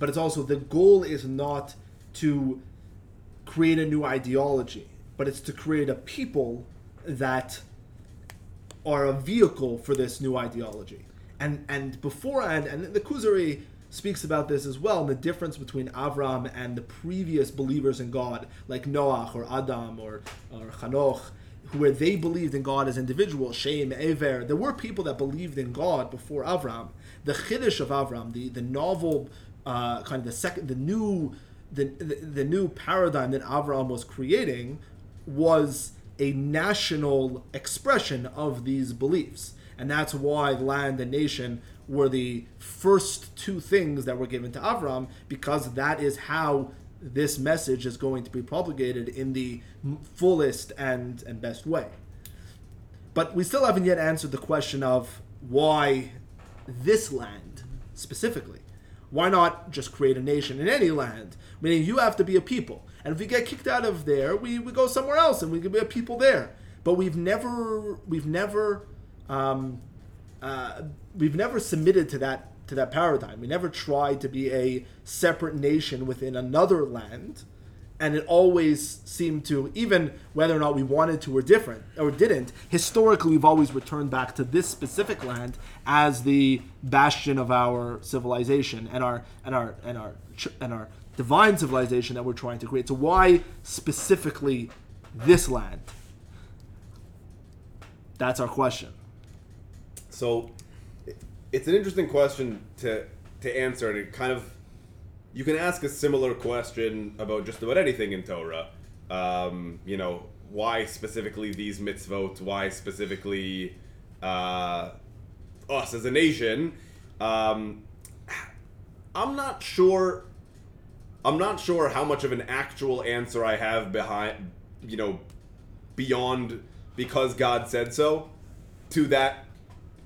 but it's also the goal is not to create a new ideology, but it's to create a people that are a vehicle for this new ideology. And and beforehand, and the Kuzari speaks about this as well, and the difference between Avram and the previous believers in God, like Noach or Adam or, or Chanoch, where they believed in God as individuals, Shem, Ever. There were people that believed in God before Avram. The Chiddush of Avram, the, the novel uh, kind of the second, the new, the, the, the new paradigm that Avram was creating was a national expression of these beliefs. And that's why land and nation were the first two things that were given to Avram, because that is how this message is going to be propagated in the fullest and, and best way. But we still haven't yet answered the question of why this land specifically. Why not just create a nation in any land? Meaning you have to be a people. And if we get kicked out of there, we, we go somewhere else and we can be a people there. But we've never we've never um, uh, we've never submitted to that to that paradigm. We never tried to be a separate nation within another land and it always seemed to even whether or not we wanted to or different or didn't historically we've always returned back to this specific land as the bastion of our civilization and our and our and our and our divine civilization that we're trying to create so why specifically this land that's our question so it's an interesting question to to answer and it kind of you can ask a similar question about just about anything in Torah. Um, you know, why specifically these mitzvot? Why specifically uh, us as a nation? Um, I'm not sure. I'm not sure how much of an actual answer I have behind, you know, beyond because God said so to that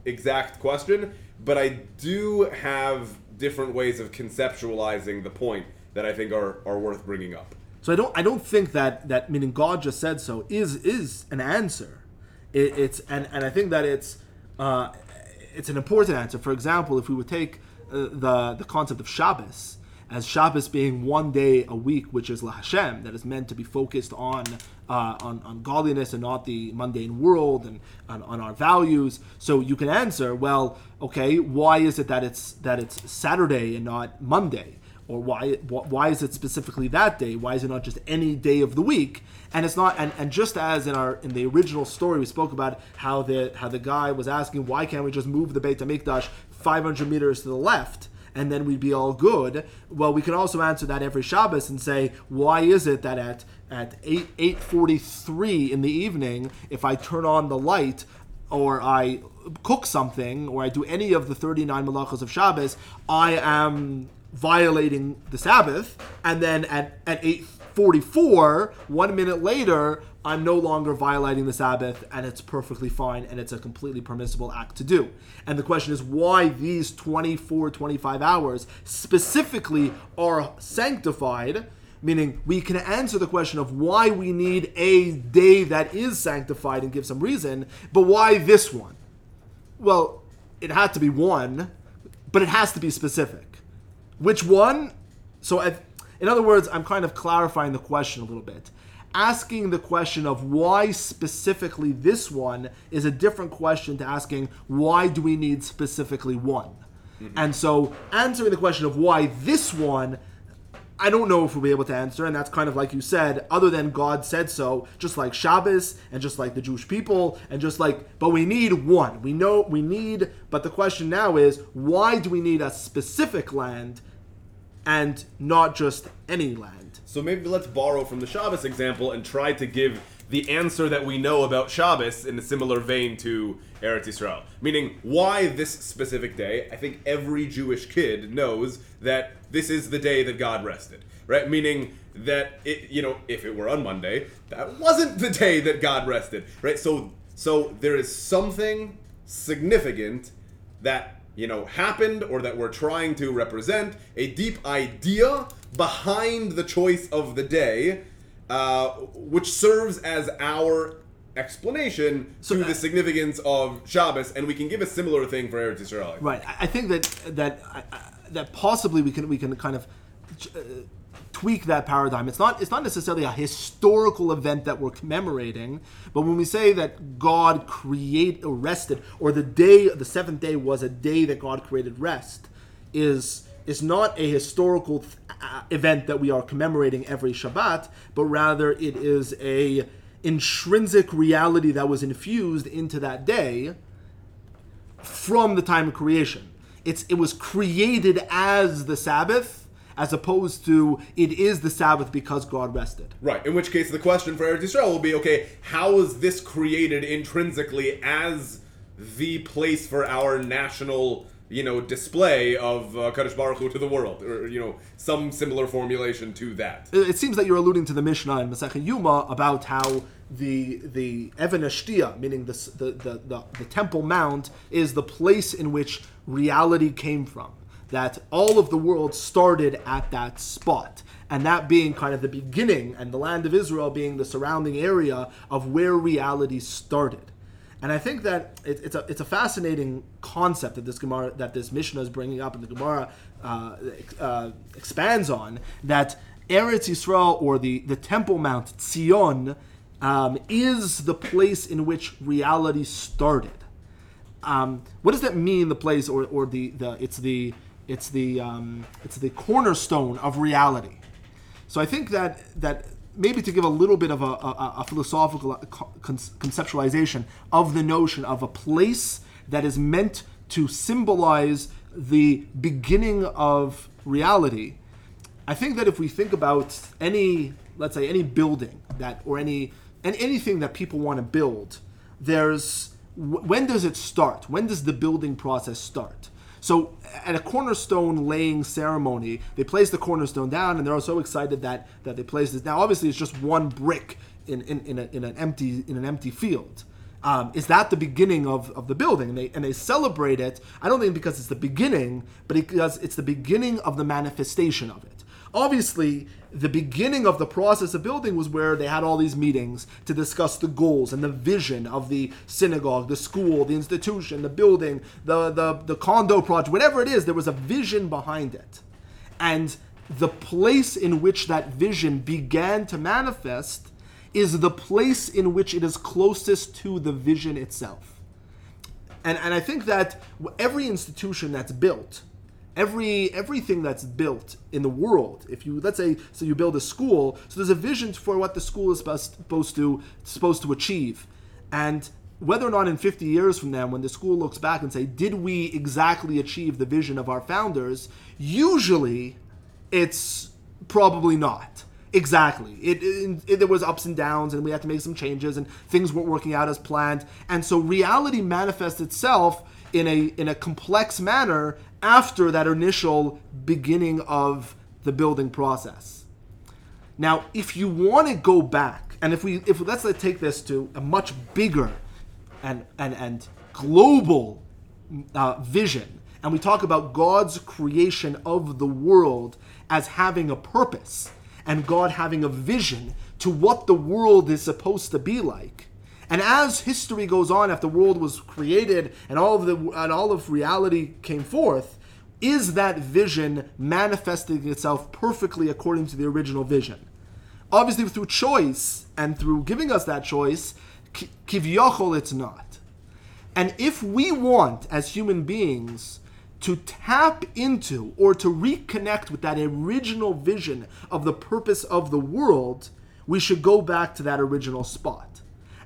exact question. but I do have different ways of conceptualizing the point that I think are, are worth bringing up. So I don't I don't think that that meaning God just said so is is an answer. It, it's and and I think that it's uh, it's an important answer. For example, if we would take uh, the the concept of Shabbos as Shabbos being one day a week, which is La Hashem, that is meant to be focused on uh, on, on godliness and not the mundane world and on, on our values. So you can answer, well, okay, why is it that it's that it's Saturday and not Monday? Or why why is it specifically that day? Why is it not just any day of the week? And it's not and, and just as in our in the original story we spoke about how the how the guy was asking why can't we just move the Beit Hamikdash 500 meters to the left and then we'd be all good. Well, we can also answer that every Shabbos and say why is it that at at 8 8:43 in the evening if I turn on the light or I cook something or I do any of the 39 malachos of Shabbos, I am violating the Sabbath, and then at, at 8:44, one minute later, I'm no longer violating the Sabbath, and it's perfectly fine, and it's a completely permissible act to do. And the question is why these 24, 25 hours specifically are sanctified. Meaning, we can answer the question of why we need a day that is sanctified and give some reason, but why this one? Well, it had to be one, but it has to be specific. Which one? So, in other words, I'm kind of clarifying the question a little bit. Asking the question of why specifically this one is a different question to asking why do we need specifically one. Mm-hmm. And so, answering the question of why this one, I don't know if we'll be able to answer, and that's kind of like you said, other than God said so, just like Shabbos and just like the Jewish people, and just like, but we need one. We know we need, but the question now is, why do we need a specific land and not just any land? So maybe let's borrow from the Shabbos example and try to give the answer that we know about Shabbos in a similar vein to Eretz Yisrael. Meaning, why this specific day? I think every Jewish kid knows that this is the day that God rested, right? Meaning that it, you know, if it were on Monday, that wasn't the day that God rested, right? So, so there is something significant that you know happened or that we're trying to represent a deep idea behind the choice of the day uh, which serves as our explanation so, to the significance of Shabbos, and we can give a similar thing for Eretz Yisrael. Right. I think that that that possibly we can we can kind of. Uh, tweak that paradigm. It's not it's not necessarily a historical event that we're commemorating, but when we say that God create rested or the day the seventh day was a day that God created rest is is not a historical th- uh, event that we are commemorating every Shabbat, but rather it is a intrinsic reality that was infused into that day from the time of creation. It's it was created as the Sabbath as opposed to it is the Sabbath because God rested. Right. In which case, the question for Eretz Yisrael will be: Okay, how is this created intrinsically as the place for our national? You know, display of uh, Kadosh Baruch Hu to the world, or you know, some similar formulation to that. It seems that you're alluding to the Mishnah in Masechet Yoma about how the the Even HaShtiya, meaning the, the the, the the Temple Mount, is the place in which reality came from that all of the world started at that spot. And that being kind of the beginning, and the land of Israel being the surrounding area of where reality started. And I think that it, it's a it's a fascinating concept that this Gemara that this Mishnah is bringing up, and the Gemara uh, uh, expands on that Eretz Yisrael or the the Temple Mount Zion um, is the place in which reality started. Um, what does that mean? The place or, or the the it's the it's the um, it's the cornerstone of reality. So I think that that maybe to give a little bit of a, a, a philosophical uh, conceptualization of the notion of a place that is meant to symbolize the beginning of reality. I think that if we think about any, let's say, any building that or any and anything that people want to build, there's when does it start? When does the building process start? So at a cornerstone laying ceremony, they place the cornerstone down, and they're all so excited that that they place this. Now, obviously, it's just one brick in in, in, a, in an empty in an empty field. Um, is that the beginning of, of the building? And they, and they celebrate it, I don't think because it's the beginning, but because it's the beginning of the manifestation of it. Obviously, the beginning of the process of building was where they had all these meetings to discuss the goals and the vision of the synagogue, the school, the institution, the building, the, the, the condo project, whatever it is, there was a vision behind it. And the place in which that vision began to manifest is the place in which it is closest to the vision itself. And, and I think that every institution that's built, every everything that's built in the world, if you let's say so you build a school, so there's a vision for what the school is supposed to supposed to achieve. And whether or not in 50 years from now, when the school looks back and say, did we exactly achieve the vision of our founders? Usually, it's probably not. Exactly. It, it, it, there was ups and downs, and we had to make some changes, and things weren't working out as planned. And so reality manifests itself in a in a complex manner after that initial beginning of the building process. Now, if you want to go back, and if we if let's take this to a much bigger and and and global uh, vision, and we talk about God's creation of the world as having a purpose and God having a vision to what the world is supposed to be like. And as history goes on, after the world was created and all of the and all of reality came forth, is that vision manifesting itself perfectly according to the original vision? Obviously, through choice and through giving us that choice, kivyachol, it's not. And if we want, as human beings, to tap into or to reconnect with that original vision of the purpose of the world, we should go back to that original spot.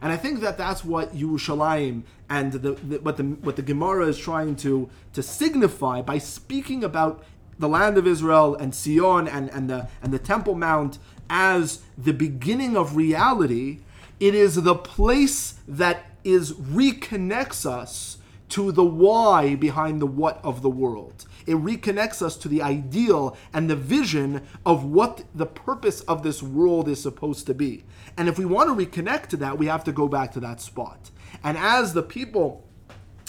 And I think that that's what Yerushalayim and the, the, what the what the Gemara is trying to to signify by speaking about the land of Israel and Sion and, and the and the Temple Mount as the beginning of reality. It is the place that is reconnects us to the why behind the what of the world. It reconnects us to the ideal and the vision of what the purpose of this world is supposed to be. And if we want to reconnect to that, we have to go back to that spot. And as the people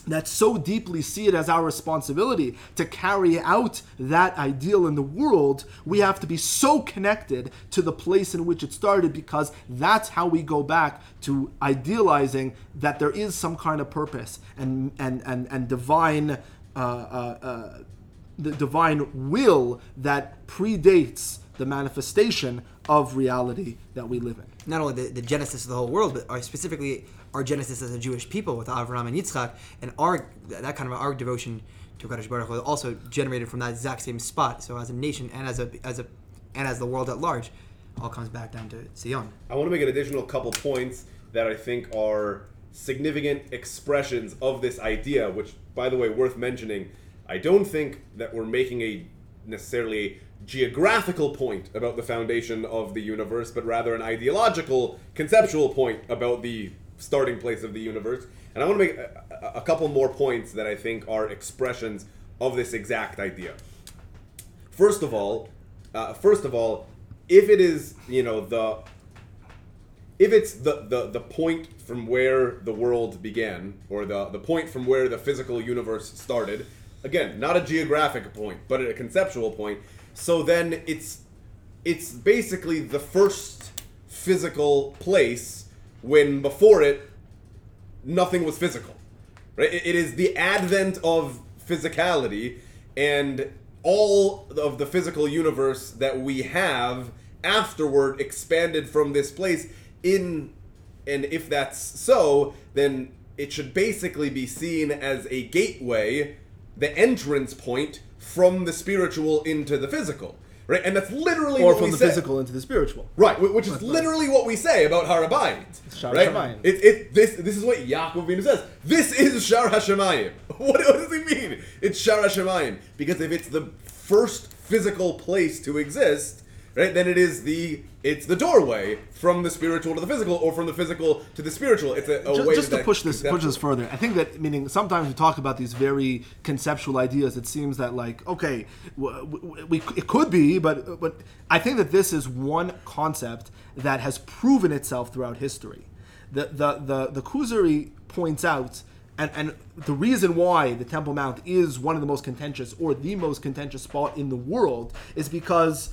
that so deeply see it as our responsibility to carry out that ideal in the world, we have to be so connected to the place in which it started because that's how we go back to idealizing that there is some kind of purpose and and and, and divine uh, uh, uh, the divine will that predates the manifestation of reality that we live in. Not only the, the genesis of the whole world, but our specifically our genesis as a Jewish people with Avraham and Yitzchak, and our that kind of our devotion to Kadosh Baruch Hu also generated from that exact same spot. So as a nation and as a as a and as the world at large, all comes back down to Sion. I want to make an additional couple points that I think are significant expressions of this idea, which, by the way, worth mentioning. I don't think that we're making a necessarily geographical point about the foundation of the universe, but rather an ideological, conceptual point about the starting place of the universe. And I want to make a, a, couple more points that I think are expressions of this exact idea. First of all, uh, first of all, if it is you know the if it's the, the the point from where the world began or the the point from where the physical universe started, again, not a geographic point, but a conceptual point. So then it's it's basically the first physical place when before it nothing was physical right it is the advent of physicality and all of the physical universe that we have afterward expanded from this place in and if that's so then it should basically be seen as a gateway the entrance point from the spiritual into the physical right? And that's literally or what from the say. physical into the spiritual. Right, which is literally what we say about Har Habayit. Shar right? Hashemayim. It, it, this, this is what Yaakov Avinu says. This is Shar Hashemayim. What, what does he mean? It's Shar Hashemayim. Because if it's the first physical place to exist, right, then it is the it's the doorway from the spiritual to the physical, or from the physical to the spiritual. It's a, a Ju- way just to push this push this further, I think that meaning sometimes we talk about these very conceptual ideas. It seems that like okay, w- w- we it could be, but but I think that this is one concept that has proven itself throughout history. The the the, the Kuzari points out and, and the reason why the Temple Mount is one of the most contentious or the most contentious spot in the world is because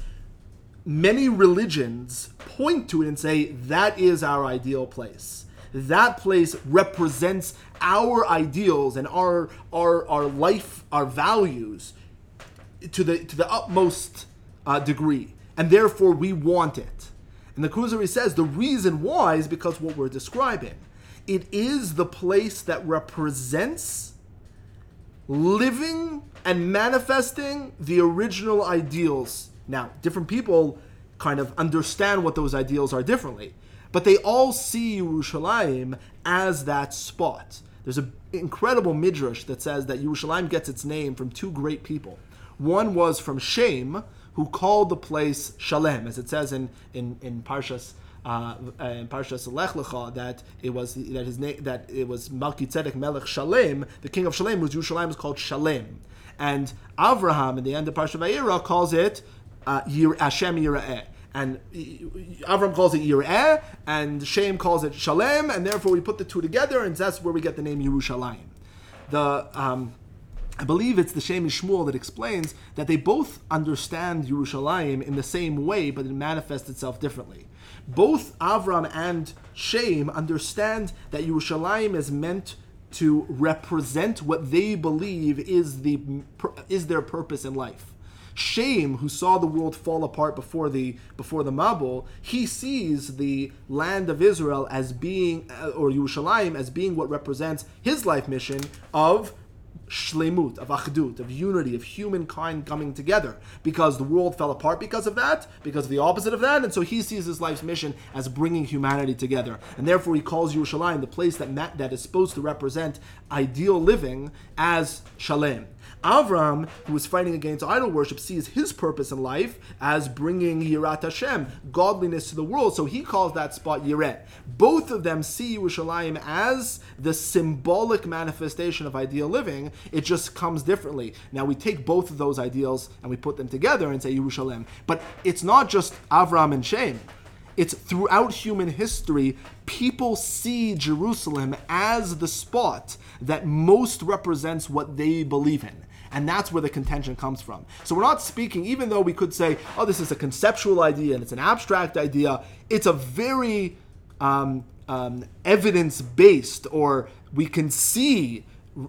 many religions point to it and say that is our ideal place. That place represents our ideals and our our our life, our values to the to the utmost uh, degree, and therefore we want it. And the Kuzari says the reason why is because what we're describing. It is the place that represents living and manifesting the original ideals. Now, different people kind of understand what those ideals are differently, but they all see Yerushalayim as that spot. There's an incredible midrash that says that Yerushalayim gets its name from two great people. One was from Shem, who called the place Shalem, as it says in in in Parshas uh, in Parshas Lech Lecha that it was that his name that it was Malki Tzedek Melech Shalem, the king of Shalem, whose Yerushalayim was called Shalem, and Avraham in the end of Parshat Vayera calls it uh, Yir, Hashem Yireh. And Avram calls it Yireh, and Shem calls it Shalem, and therefore we put the two together, and that's where we get the name Yerushalayim. The um, I believe it's the Shem MiShmuel that explains that they both understand Yerushalayim in the same way, but it manifests itself differently. Both Avram and Shem understand that Yerushalayim is meant to represent what they believe is the is their purpose in life. Shem, who saw the world fall apart before the before the Mabul, he sees the land of Israel as being, uh, or Yerushalayim as being what represents his life mission of shlemut, of achdut, of unity, of humankind coming together. Because the world fell apart because of that, because of the opposite of that, and so he sees his life's mission as bringing humanity together. And therefore he calls Yerushalayim, the place that, that is supposed to represent ideal living, as Shalem. Avram, who was fighting against idol worship, sees his purpose in life as bringing Yirat Hashem, godliness to the world. So he calls that spot Yiret. Both of them see Yerushalayim as the symbolic manifestation of ideal living. It just comes differently. Now we take both of those ideals and we put them together and say Yerushalayim. But it's not just Avram and Shem. It's throughout human history, people see Jerusalem as the spot that most represents what they believe in. And that's where the contention comes from. So we're not speaking, even though we could say, oh, this is a conceptual idea and it's an abstract idea, it's a very um, um, evidence based, or we can see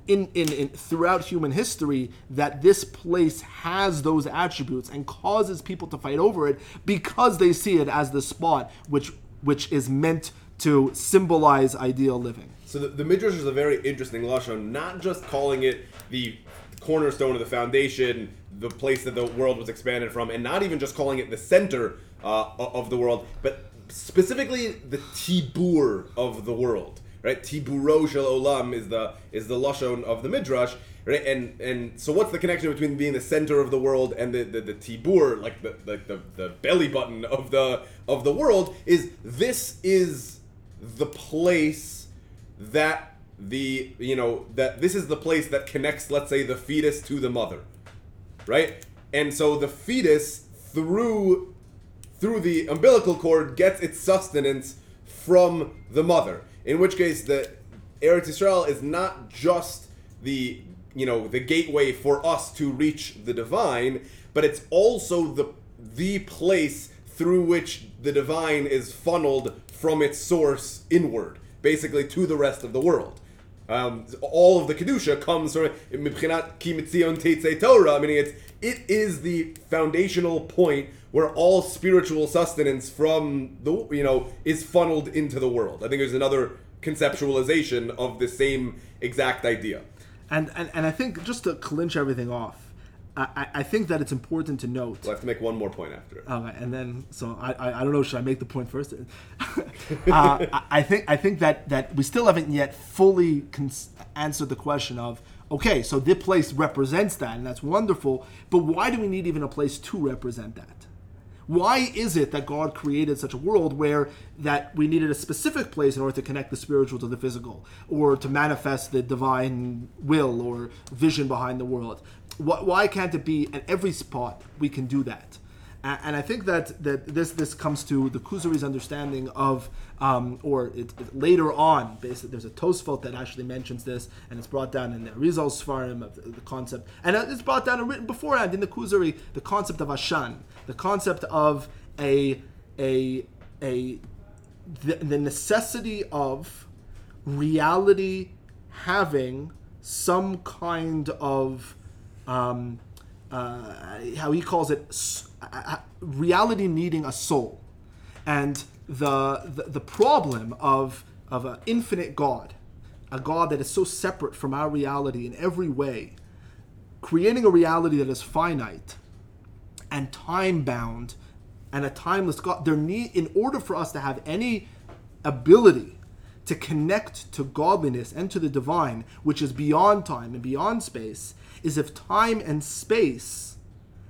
in, in, in, throughout human history that this place has those attributes and causes people to fight over it because they see it as the spot which which is meant to symbolize ideal living. So the, the midrash is a very interesting lashon, not just calling it the cornerstone of the foundation, the place that the world was expanded from, and not even just calling it the center uh, of the world, but specifically the tibur of the world. Right, tiburo shel olam is the is the lashon of the midrash. Right, and and so what's the connection between being the center of the world and the the, the tibur, like the, like the the belly button of the of the world? Is this is the place that the you know that this is the place that connects let's say the fetus to the mother right? And so the fetus through through the umbilical cord gets its sustenance from the mother. In which case the Eretz Israel is not just the you know the gateway for us to reach the divine but it's also the the place through which the divine is funneled from its source inward basically to the rest of the world um, all of the kedusha comes from mibchinat ki mitzion teitzei Torah, meaning it's it is the foundational point where all spiritual sustenance from the you know is funneled into the world. I think there's another conceptualization of the same exact idea. And and, and I think just to clinch everything off, I, I think that it's important to note. We'll have to make one more point after. It. Okay, and then so I, I, I don't know. Should I make the point first? uh, I think I think that that we still haven't yet fully cons- answered the question of okay, so this place represents that, and that's wonderful. But why do we need even a place to represent that? Why is it that God created such a world where that we needed a specific place in order to connect the spiritual to the physical, or to manifest the divine will or vision behind the world? Why can't it be at every spot we can do that? A- And I think that, that this this comes to the Kuzari's understanding of, um, or it, it- later on, basically, there's a Tosfot that actually mentions this, and it's brought down in the Rizal Sfarim of the, the concept, and it's brought down and written beforehand in the Kuzari, the concept of Ashan, the concept of a a a the, the necessity of reality having some kind of um, uh, how he calls it uh, uh, reality needing a soul and the the, the problem of of an infinite god a god that is so separate from our reality in every way creating a reality that is finite and time bound and a timeless God. There need in order for us to have any ability to connect to godliness and to the divine, which is beyond time and beyond space, is if time and space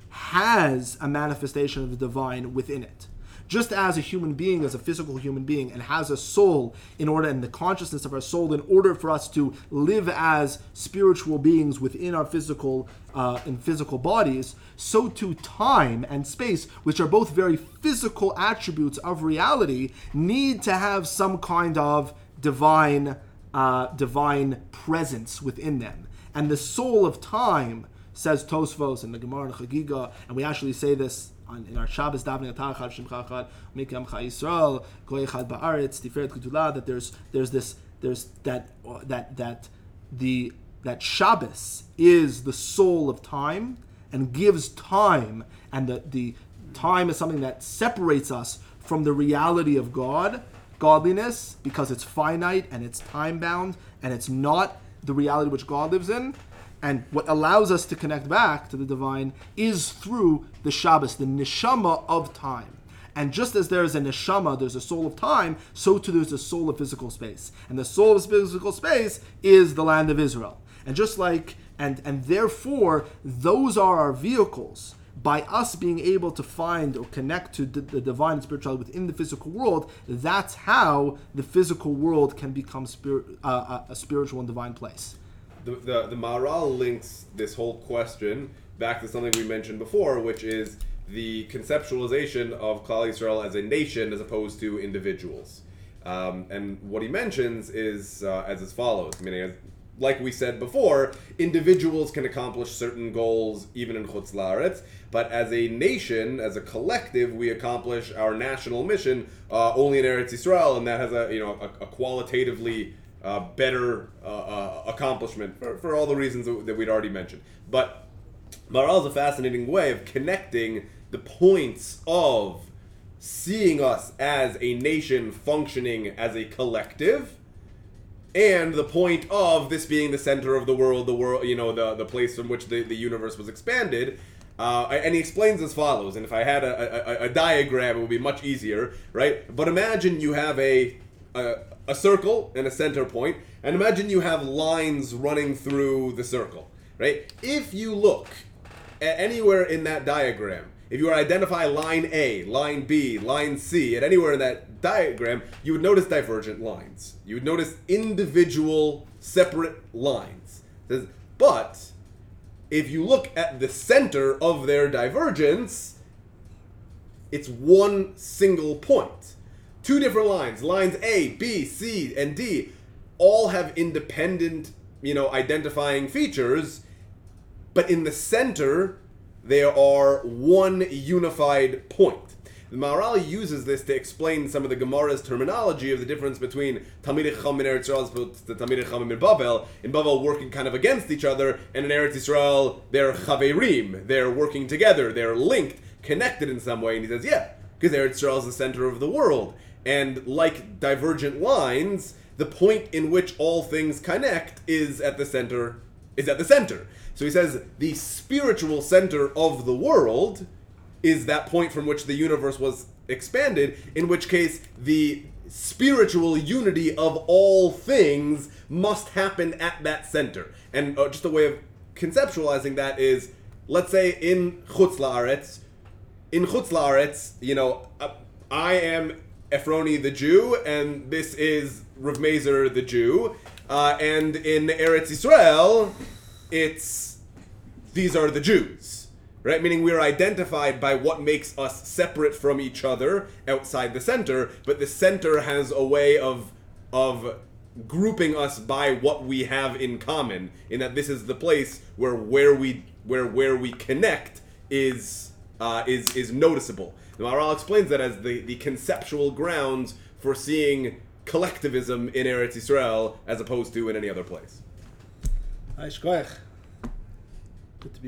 has a manifestation of the divine within it. Just as a human being is a physical human being and has a soul in order and the consciousness of our soul in order for us to live as spiritual beings within our physical uh, in physical bodies, so too time and space, which are both very physical attributes of reality, need to have some kind of divine uh, divine presence within them. And the soul of time, says Tosfos and the Gemara and Chagiga, and we actually say this on, in our Shabbos davening Atachad Shimcha Echad Mikam Cha Yisrael Goy Ba'aretz Tiferet Ketula that there's there's this there's that that that the that Shabbos is the soul of time and gives time and the the time is something that separates us from the reality of God godliness because it's finite and it's time bound and it's not the reality which God lives in. And what allows us to connect back to the divine is through the Shabbos, the neshama of time. And just as there is a neshama, there's a soul of time, so too there's a soul of physical space. And the soul of physical space is the land of Israel. And just like, and, and therefore, those are our vehicles by us being able to find or connect to the, divine and spirituality within the physical world, that's how the physical world can become spir- uh, a, a spiritual and divine place. the, the, the links this whole question back to something we mentioned before, which is the conceptualization of Klal Yisrael as a nation as opposed to individuals. Um, and what he mentions is uh, as follows. Like we said before, individuals can accomplish certain goals even in Chutz La'aretz, but as a nation, as a collective, we accomplish our national mission uh, only in Eretz Yisrael, and that has a you know a, a qualitatively uh, better uh, uh, accomplishment for, for all the reasons that, we'd already mentioned. But Maharal is a fascinating way of connecting the points of seeing us as a nation functioning as a collective and the point of this being the center of the world, the world, you know, the, the place from which the, the universe was expanded. Uh, and he explains as follows, and if I had a, a, a diagram, it would be much easier, right? But imagine you have a, a, a circle and a center point, and imagine you have lines running through the circle, right? If you look at anywhere in that diagram, if you were to identify line A, line B, line C, at anywhere in that diagram, you would notice divergent lines. You would notice individual, separate lines. But if you look at the center of their divergence, it's one single point. Two different lines, lines A, B, C, and D, all have independent, you know, identifying features, but in the center, there are one unified point. The Maharal uses this to explain some of the Gemara's terminology of the difference between Talmidei Chacham in Eretz Yisrael to Talmidei in Bavel. In Bavel, working kind of against each other, and in Eretz Yisrael, they're chaverim. They're working together. They're linked, connected in some way. And he says, yeah, because Eretz Yisrael is the center of the world. And like divergent lines, the point in which all things connect is at the center. Is at the center. So he says the spiritual center of the world is that point from which the universe was expanded, in which case the spiritual unity of all things must happen at that center. And uh, just a way of conceptualizing that is, let's say in Chutz La'aretz, in Chutz La'aretz, you know, uh, I am Efroni the Jew, and this is Rav Mezer the Jew, uh, and in Eretz Israel, it's these are the Jews, right? Meaning we're identified by what makes us separate from each other outside the center, but the center has a way of of grouping us by what we have in common. In that this is the place where where we where where we connect is uh, is is noticeable. The Maharal explains that as the the conceptual grounds for seeing collectivism in Eretz Yisrael as opposed to in any other place. Good to be